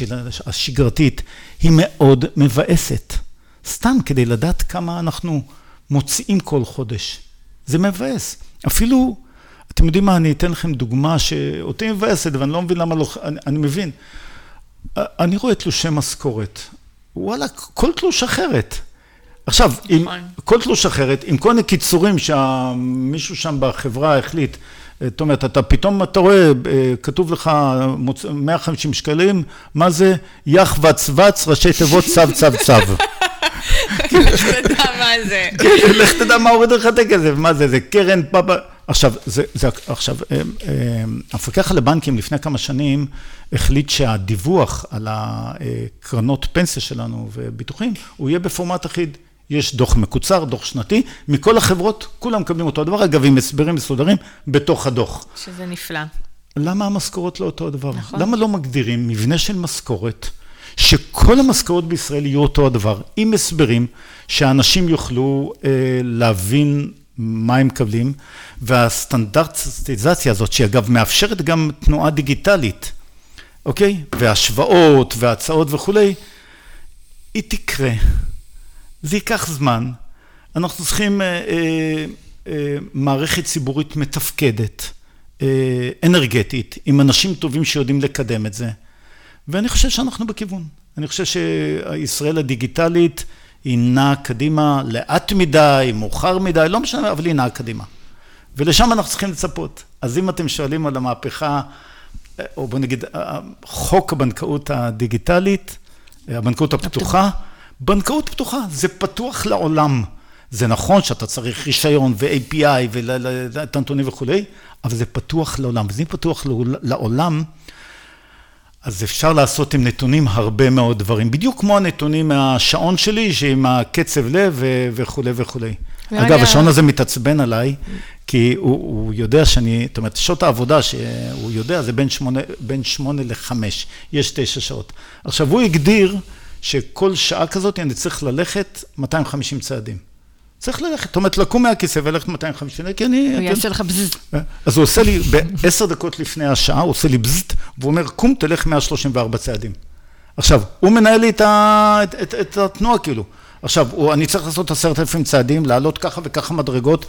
[SPEAKER 3] השגרתית היא מאוד מבאסת. סתם כדי לדעת כמה אנחנו מוציאים כל חודש. זה מבאס. אפילו, אתם יודעים מה, אני אתן לכם דוגמה שאותי מבאסת, ואני לא מבין למה לא... אני, אני מבין. אני רואה תלושי משכורת. וואלה, כל תלוש אחרת. עכשיו, עם
[SPEAKER 2] נכון.
[SPEAKER 3] כל תלוש אחרת, עם כל מיני קיצורים שמישהו שם בחברה החליט, זאת אומרת, אתה פתאום, אתה רואה, כתוב לך 150 שקלים, מה זה? יח וצבץ, ראשי תיבות צו צו צו.
[SPEAKER 2] לך תדע מה זה.
[SPEAKER 3] כן, לך תדע מה הוריד לך את הכסף, מה זה, זה קרן פאפה. עכשיו, זה, זה, עכשיו, המפקח על הבנקים לפני כמה שנים החליט שהדיווח על הקרנות פנסיה שלנו וביטוחים, הוא יהיה בפורמט אחיד. יש דוח מקוצר, דוח שנתי, מכל החברות, כולם מקבלים אותו הדבר, אגב, עם הסברים מסודרים בתוך הדוח.
[SPEAKER 2] שזה נפלא.
[SPEAKER 3] למה המשכורות לא אותו הדבר?
[SPEAKER 2] נכון.
[SPEAKER 3] למה לא מגדירים מבנה של משכורת, שכל המשכורות בישראל יהיו אותו הדבר, עם הסברים, שאנשים יוכלו אה, להבין מה הם מקבלים, והסטנדרטיזציה הזאת, שאגב מאפשרת גם תנועה דיגיטלית, אוקיי? והשוואות והצעות וכולי, היא תקרה. זה ייקח זמן. אנחנו צריכים אה, אה, אה, מערכת ציבורית מתפקדת, אה, אנרגטית, עם אנשים טובים שיודעים לקדם את זה. ואני חושב שאנחנו בכיוון. אני חושב שישראל הדיגיטלית היא נעה קדימה לאט מדי, מאוחר מדי, לא משנה, אבל היא נעה קדימה. ולשם אנחנו צריכים לצפות. אז אם אתם שואלים על המהפכה, או בוא נגיד, חוק הבנקאות הדיגיטלית, הבנקאות הפתוחה, בנקאות פתוחה, זה פתוח לעולם. זה נכון שאתה צריך רישיון ו-API ואת הנתונים וכולי, אבל זה פתוח לעולם. וזה פתוח לעולם, אז אפשר לעשות עם נתונים הרבה מאוד דברים. בדיוק כמו הנתונים מהשעון שלי, שעם הקצב לב וכולי וכולי. אגב, השעון הזה מתעצבן עליי, כי הוא, הוא יודע שאני, זאת אומרת, שעות העבודה שהוא יודע זה בין שמונה, בין שמונה לחמש, יש תשע שעות. עכשיו, הוא הגדיר שכל שעה כזאת אני צריך ללכת 250 צעדים. צריך ללכת, זאת אומרת, לקום מהכיסא וללכת 250, כי אני...
[SPEAKER 2] הוא יעשה לך בזז.
[SPEAKER 3] אז הוא עושה לי, בעשר דקות לפני השעה, הוא עושה לי בזזט, והוא אומר, קום, תלך 134 צעדים. עכשיו, הוא מנהל לי את, את, את, את התנועה, כאילו. עכשיו, אני צריך לעשות עשרת אלפים צעדים, לעלות ככה וככה מדרגות,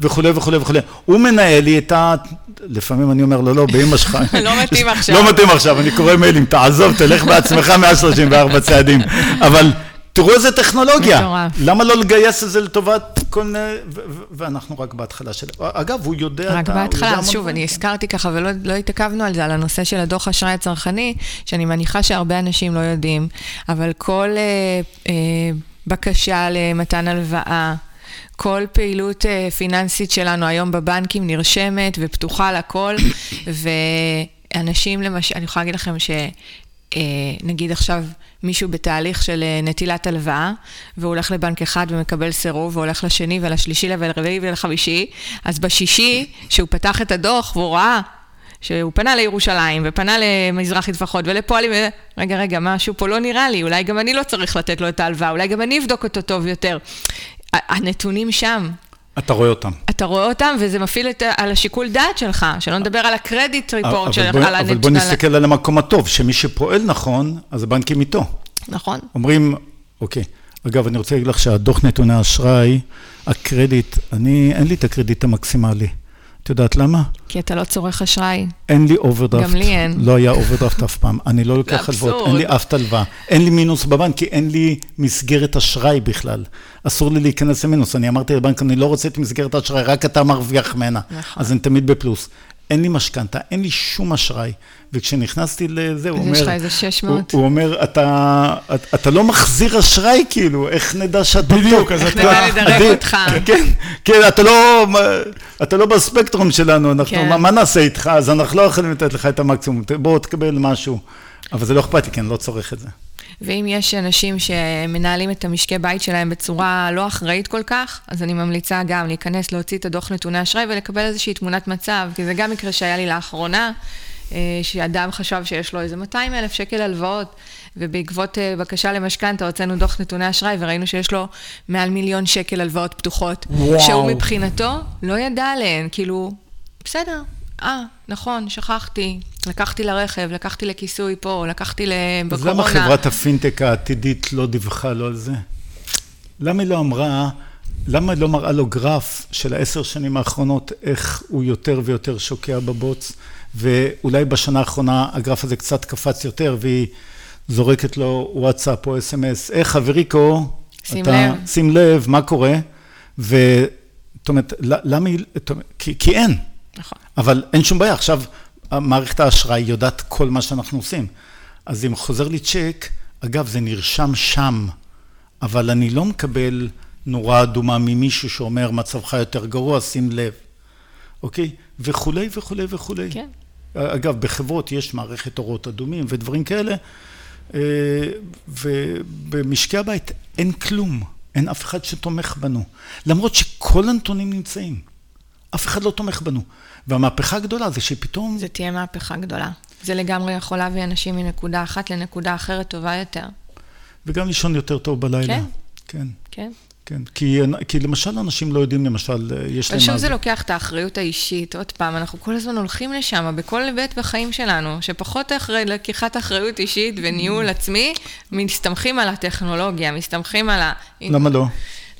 [SPEAKER 3] וכולי וכולי וכולי. הוא מנהל לי את ה... לפעמים אני אומר לו, לא, באמא שלך.
[SPEAKER 2] לא מתאים עכשיו.
[SPEAKER 3] לא מתאים עכשיו, אני קורא מיילים, תעזוב, תלך בעצמך 134 צעדים. אבל תראו איזה טכנולוגיה.
[SPEAKER 2] מטורף.
[SPEAKER 3] למה לא לגייס את זה לטובת כל מיני... ואנחנו רק בהתחלה של... אגב, הוא יודע...
[SPEAKER 2] רק בהתחלה, אז שוב, אני הזכרתי ככה ולא לא התעכבנו על זה, על הנושא של הדוח אשראי הצרכני, שאני מניחה שהרבה אנשים לא יודעים, אבל כל אה, אה, בקשה למתן הלוואה, כל פעילות אה, פיננסית שלנו היום בבנקים נרשמת ופתוחה לכל, ואנשים למשל, אני יכולה להגיד לכם ש... נגיד עכשיו מישהו בתהליך של נטילת הלוואה, והוא הולך לבנק אחד ומקבל סירוב, והולך לשני ולשלישי ולרביעי ולחמישי, אז בשישי, שהוא פתח את הדוח והוא ראה שהוא פנה לירושלים, ופנה למזרחי טפחות ולפועלים, רגע, רגע, משהו פה לא נראה לי, אולי גם אני לא צריך לתת לו את ההלוואה, אולי גם אני אבדוק אותו טוב יותר. הנתונים שם.
[SPEAKER 3] אתה רואה אותם.
[SPEAKER 2] אתה רואה אותם, וזה מפעיל את, על השיקול דעת שלך, שלא נדבר על הקרדיט ריפורט שלך,
[SPEAKER 3] בוא,
[SPEAKER 2] על
[SPEAKER 3] הנתונים. אבל בוא נסתכל על המקום הטוב, שמי שפועל נכון, אז הבנקים איתו.
[SPEAKER 2] נכון.
[SPEAKER 3] אומרים, אוקיי, אגב, אני רוצה להגיד לך שהדוח נתוני האשראי, הקרדיט, אני, אין לי את הקרדיט המקסימלי. את יודעת למה?
[SPEAKER 2] כי אתה לא צורך אשראי.
[SPEAKER 3] אין לי אוברדרפט.
[SPEAKER 2] גם לי אין.
[SPEAKER 3] לא היה אוברדרפט אף פעם. אני לא לוקח הלוואות, אין לי אף הלוואה. אין לי מינוס בבנק, כי אין לי מסגרת אשראי בכלל. אסור לי להיכנס למינוס. אני אמרתי לבנק, אני לא רוצה את מסגרת האשראי, רק אתה מרוויח ממנה.
[SPEAKER 2] נכון.
[SPEAKER 3] אז אני תמיד בפלוס. אין לי משכנתה, אין לי שום אשראי. וכשנכנסתי לזה, הוא אומר...
[SPEAKER 2] יש לך איזה 600.
[SPEAKER 3] הוא, הוא אומר, אתה, אתה, אתה לא מחזיר אשראי, כאילו, איך נדע שאתה
[SPEAKER 1] בדיוק, אז
[SPEAKER 2] איך
[SPEAKER 1] אתה...
[SPEAKER 2] נדע לדרג אותך.
[SPEAKER 3] כן, כן, אתה לא, אתה לא בספקטרום שלנו, אנחנו,
[SPEAKER 2] כן.
[SPEAKER 3] מה, מה נעשה איתך? אז אנחנו לא יכולים לתת לך את המקסימום, בוא תקבל משהו. אבל זה לא אכפת לי, כי אני לא צורך את זה.
[SPEAKER 2] ואם יש אנשים שמנהלים את המשקי בית שלהם בצורה לא אחראית כל כך, אז אני ממליצה גם להיכנס, להוציא את הדוח נתוני אשראי ולקבל איזושהי תמונת מצב, כי זה גם מקרה שהיה לי לאחרונה, אה, שאדם חשב שיש לו איזה 200 אלף שקל הלוואות, ובעקבות אה, בקשה למשכנתה הוצאנו דוח נתוני אשראי וראינו שיש לו מעל מיליון שקל הלוואות פתוחות.
[SPEAKER 1] וואו.
[SPEAKER 2] שהוא מבחינתו לא ידע עליהן, כאילו, בסדר. אה, נכון, שכחתי, לקחתי לרכב, לקחתי לכיסוי פה, לקחתי ל-
[SPEAKER 3] אז
[SPEAKER 2] בקורונה.
[SPEAKER 3] למה חברת הפינטק העתידית לא דיווחה לו על זה? למה היא לא אמרה, למה היא לא מראה לו גרף של העשר שנים האחרונות, איך הוא יותר ויותר שוקע בבוץ, ואולי בשנה האחרונה הגרף הזה קצת קפץ יותר, והיא זורקת לו וואטסאפ או אס.אם.אס, אה, חבריקו,
[SPEAKER 2] שים
[SPEAKER 3] אתה,
[SPEAKER 2] לב."
[SPEAKER 3] שים לב, מה קורה? וזאת אומרת, ל- למה היא, זאת אומרת, כי, כי אין.
[SPEAKER 2] נכון.
[SPEAKER 3] אבל אין שום בעיה, עכשיו מערכת האשראי יודעת כל מה שאנחנו עושים. אז אם חוזר לי צ'ק, אגב, זה נרשם שם, אבל אני לא מקבל נורה אדומה ממישהו שאומר, מצבך יותר גרוע, שים לב, אוקיי? וכולי וכולי וכולי.
[SPEAKER 2] כן.
[SPEAKER 3] אגב, בחברות יש מערכת אורות אדומים ודברים כאלה, אה, ובמשקי הבית אין כלום, אין אף אחד שתומך בנו. למרות שכל הנתונים נמצאים, אף אחד לא תומך בנו. והמהפכה הגדולה זה שפתאום...
[SPEAKER 2] זה תהיה מהפכה גדולה. זה לגמרי יכול להביא אנשים מנקודה אחת לנקודה אחרת טובה יותר.
[SPEAKER 3] וגם לישון יותר טוב בלילה.
[SPEAKER 2] כן.
[SPEAKER 3] כן,
[SPEAKER 2] כן?
[SPEAKER 3] כן. כי, כי למשל אנשים לא יודעים, למשל, יש
[SPEAKER 2] אבל
[SPEAKER 3] להם... אז-
[SPEAKER 2] זה לוקח את האחריות האישית. עוד פעם, אנחנו כל הזמן הולכים לשם, בכל היבט בחיים שלנו, שפחות אחרי לקיחת אחריות אישית וניהול עצמי, מסתמכים על הטכנולוגיה, מסתמכים על ה...
[SPEAKER 3] למה לא?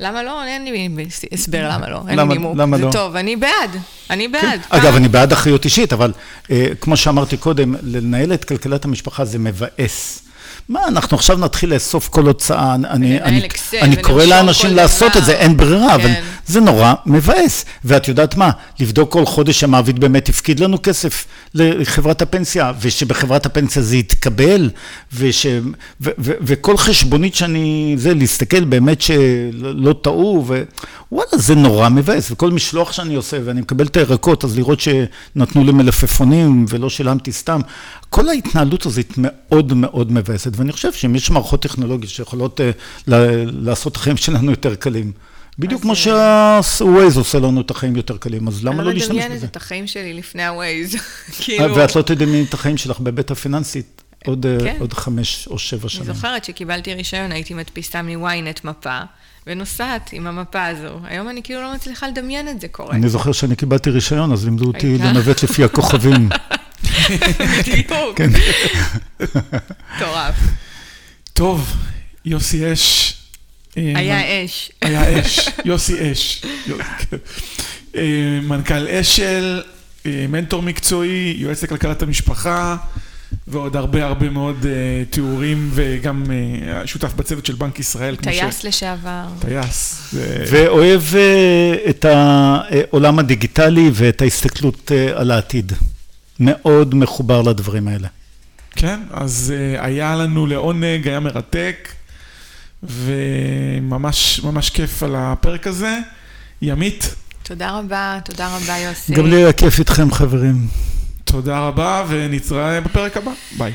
[SPEAKER 2] למה לא? אין לי הסבר למה לא, אין לי נימוק.
[SPEAKER 3] למה
[SPEAKER 2] זה
[SPEAKER 3] לא?
[SPEAKER 2] טוב, אני בעד, אני בעד.
[SPEAKER 3] אגב, אני בעד אחריות אישית, אבל אה, כמו שאמרתי קודם, לנהל את כלכלת המשפחה זה מבאס. מה, אנחנו עכשיו נתחיל לאסוף כל הוצאה, אני, אני,
[SPEAKER 2] אקסל
[SPEAKER 3] אני קורא לאנשים לעשות
[SPEAKER 2] דבר.
[SPEAKER 3] את זה, אין ברירה, אבל
[SPEAKER 2] כן.
[SPEAKER 3] זה נורא מבאס. ואת יודעת מה, לבדוק כל חודש שהמעביד באמת הפקיד לנו כסף לחברת הפנסיה, ושבחברת הפנסיה זה יתקבל, וש, ו, ו, ו, וכל חשבונית שאני, זה, להסתכל באמת שלא לא טעו, ווואלה, זה נורא מבאס. וכל משלוח שאני עושה, ואני מקבל את הירקות, אז לראות שנתנו לי מלפפונים ולא שילמתי סתם, כל ההתנהלות הזאת מאוד מאוד מבאסת, ואני חושב שאם יש מערכות טכנולוגיות שיכולות uh, לעשות את החיים שלנו יותר קלים, בדיוק כמו שה-Waze עושה לנו את החיים יותר קלים, אז למה
[SPEAKER 2] אני
[SPEAKER 3] לא להשתמש
[SPEAKER 2] מדמיינת
[SPEAKER 3] בזה?
[SPEAKER 2] את החיים שלי לפני.
[SPEAKER 3] אה,
[SPEAKER 2] כאילו...
[SPEAKER 3] ואת לא תדמייני את החיים שלך בהיבט הפיננסית עוד, אה,
[SPEAKER 2] כן.
[SPEAKER 3] עוד חמש או שבע
[SPEAKER 2] אני
[SPEAKER 3] שנים.
[SPEAKER 2] זוכרת שקיבלתי רישיון, הייתי מדפיסה מ-ynet מפה, ונוסעת עם המפה הזו. היום אני כאילו לא מצליחה לדמיין את זה קורה.
[SPEAKER 3] אני זוכר שאני קיבלתי רישיון, אז לימדו אותי. לנווט לפי הכוכבים.
[SPEAKER 2] בדיוק.
[SPEAKER 3] כן.
[SPEAKER 2] מטורף.
[SPEAKER 1] טוב, יוסי אש. אה,
[SPEAKER 2] היה אש.
[SPEAKER 1] היה אש, יוסי אש. אה, מנכ"ל אשל, אה, מנטור מקצועי, יועץ לכלכלת המשפחה, ועוד הרבה הרבה מאוד תיאורים, וגם שותף בצוות של בנק ישראל.
[SPEAKER 2] טייס לשעבר.
[SPEAKER 1] טייס.
[SPEAKER 3] ואוהב את העולם הדיגיטלי ואת ההסתכלות על העתיד. מאוד מחובר לדברים האלה.
[SPEAKER 1] כן, אז היה לנו לעונג, היה מרתק, וממש ממש כיף על הפרק הזה. ימית,
[SPEAKER 2] תודה רבה, תודה רבה, יוסי.
[SPEAKER 3] גם לי היה כיף איתכם, חברים.
[SPEAKER 1] תודה רבה, ונתראה בפרק הבא. ביי.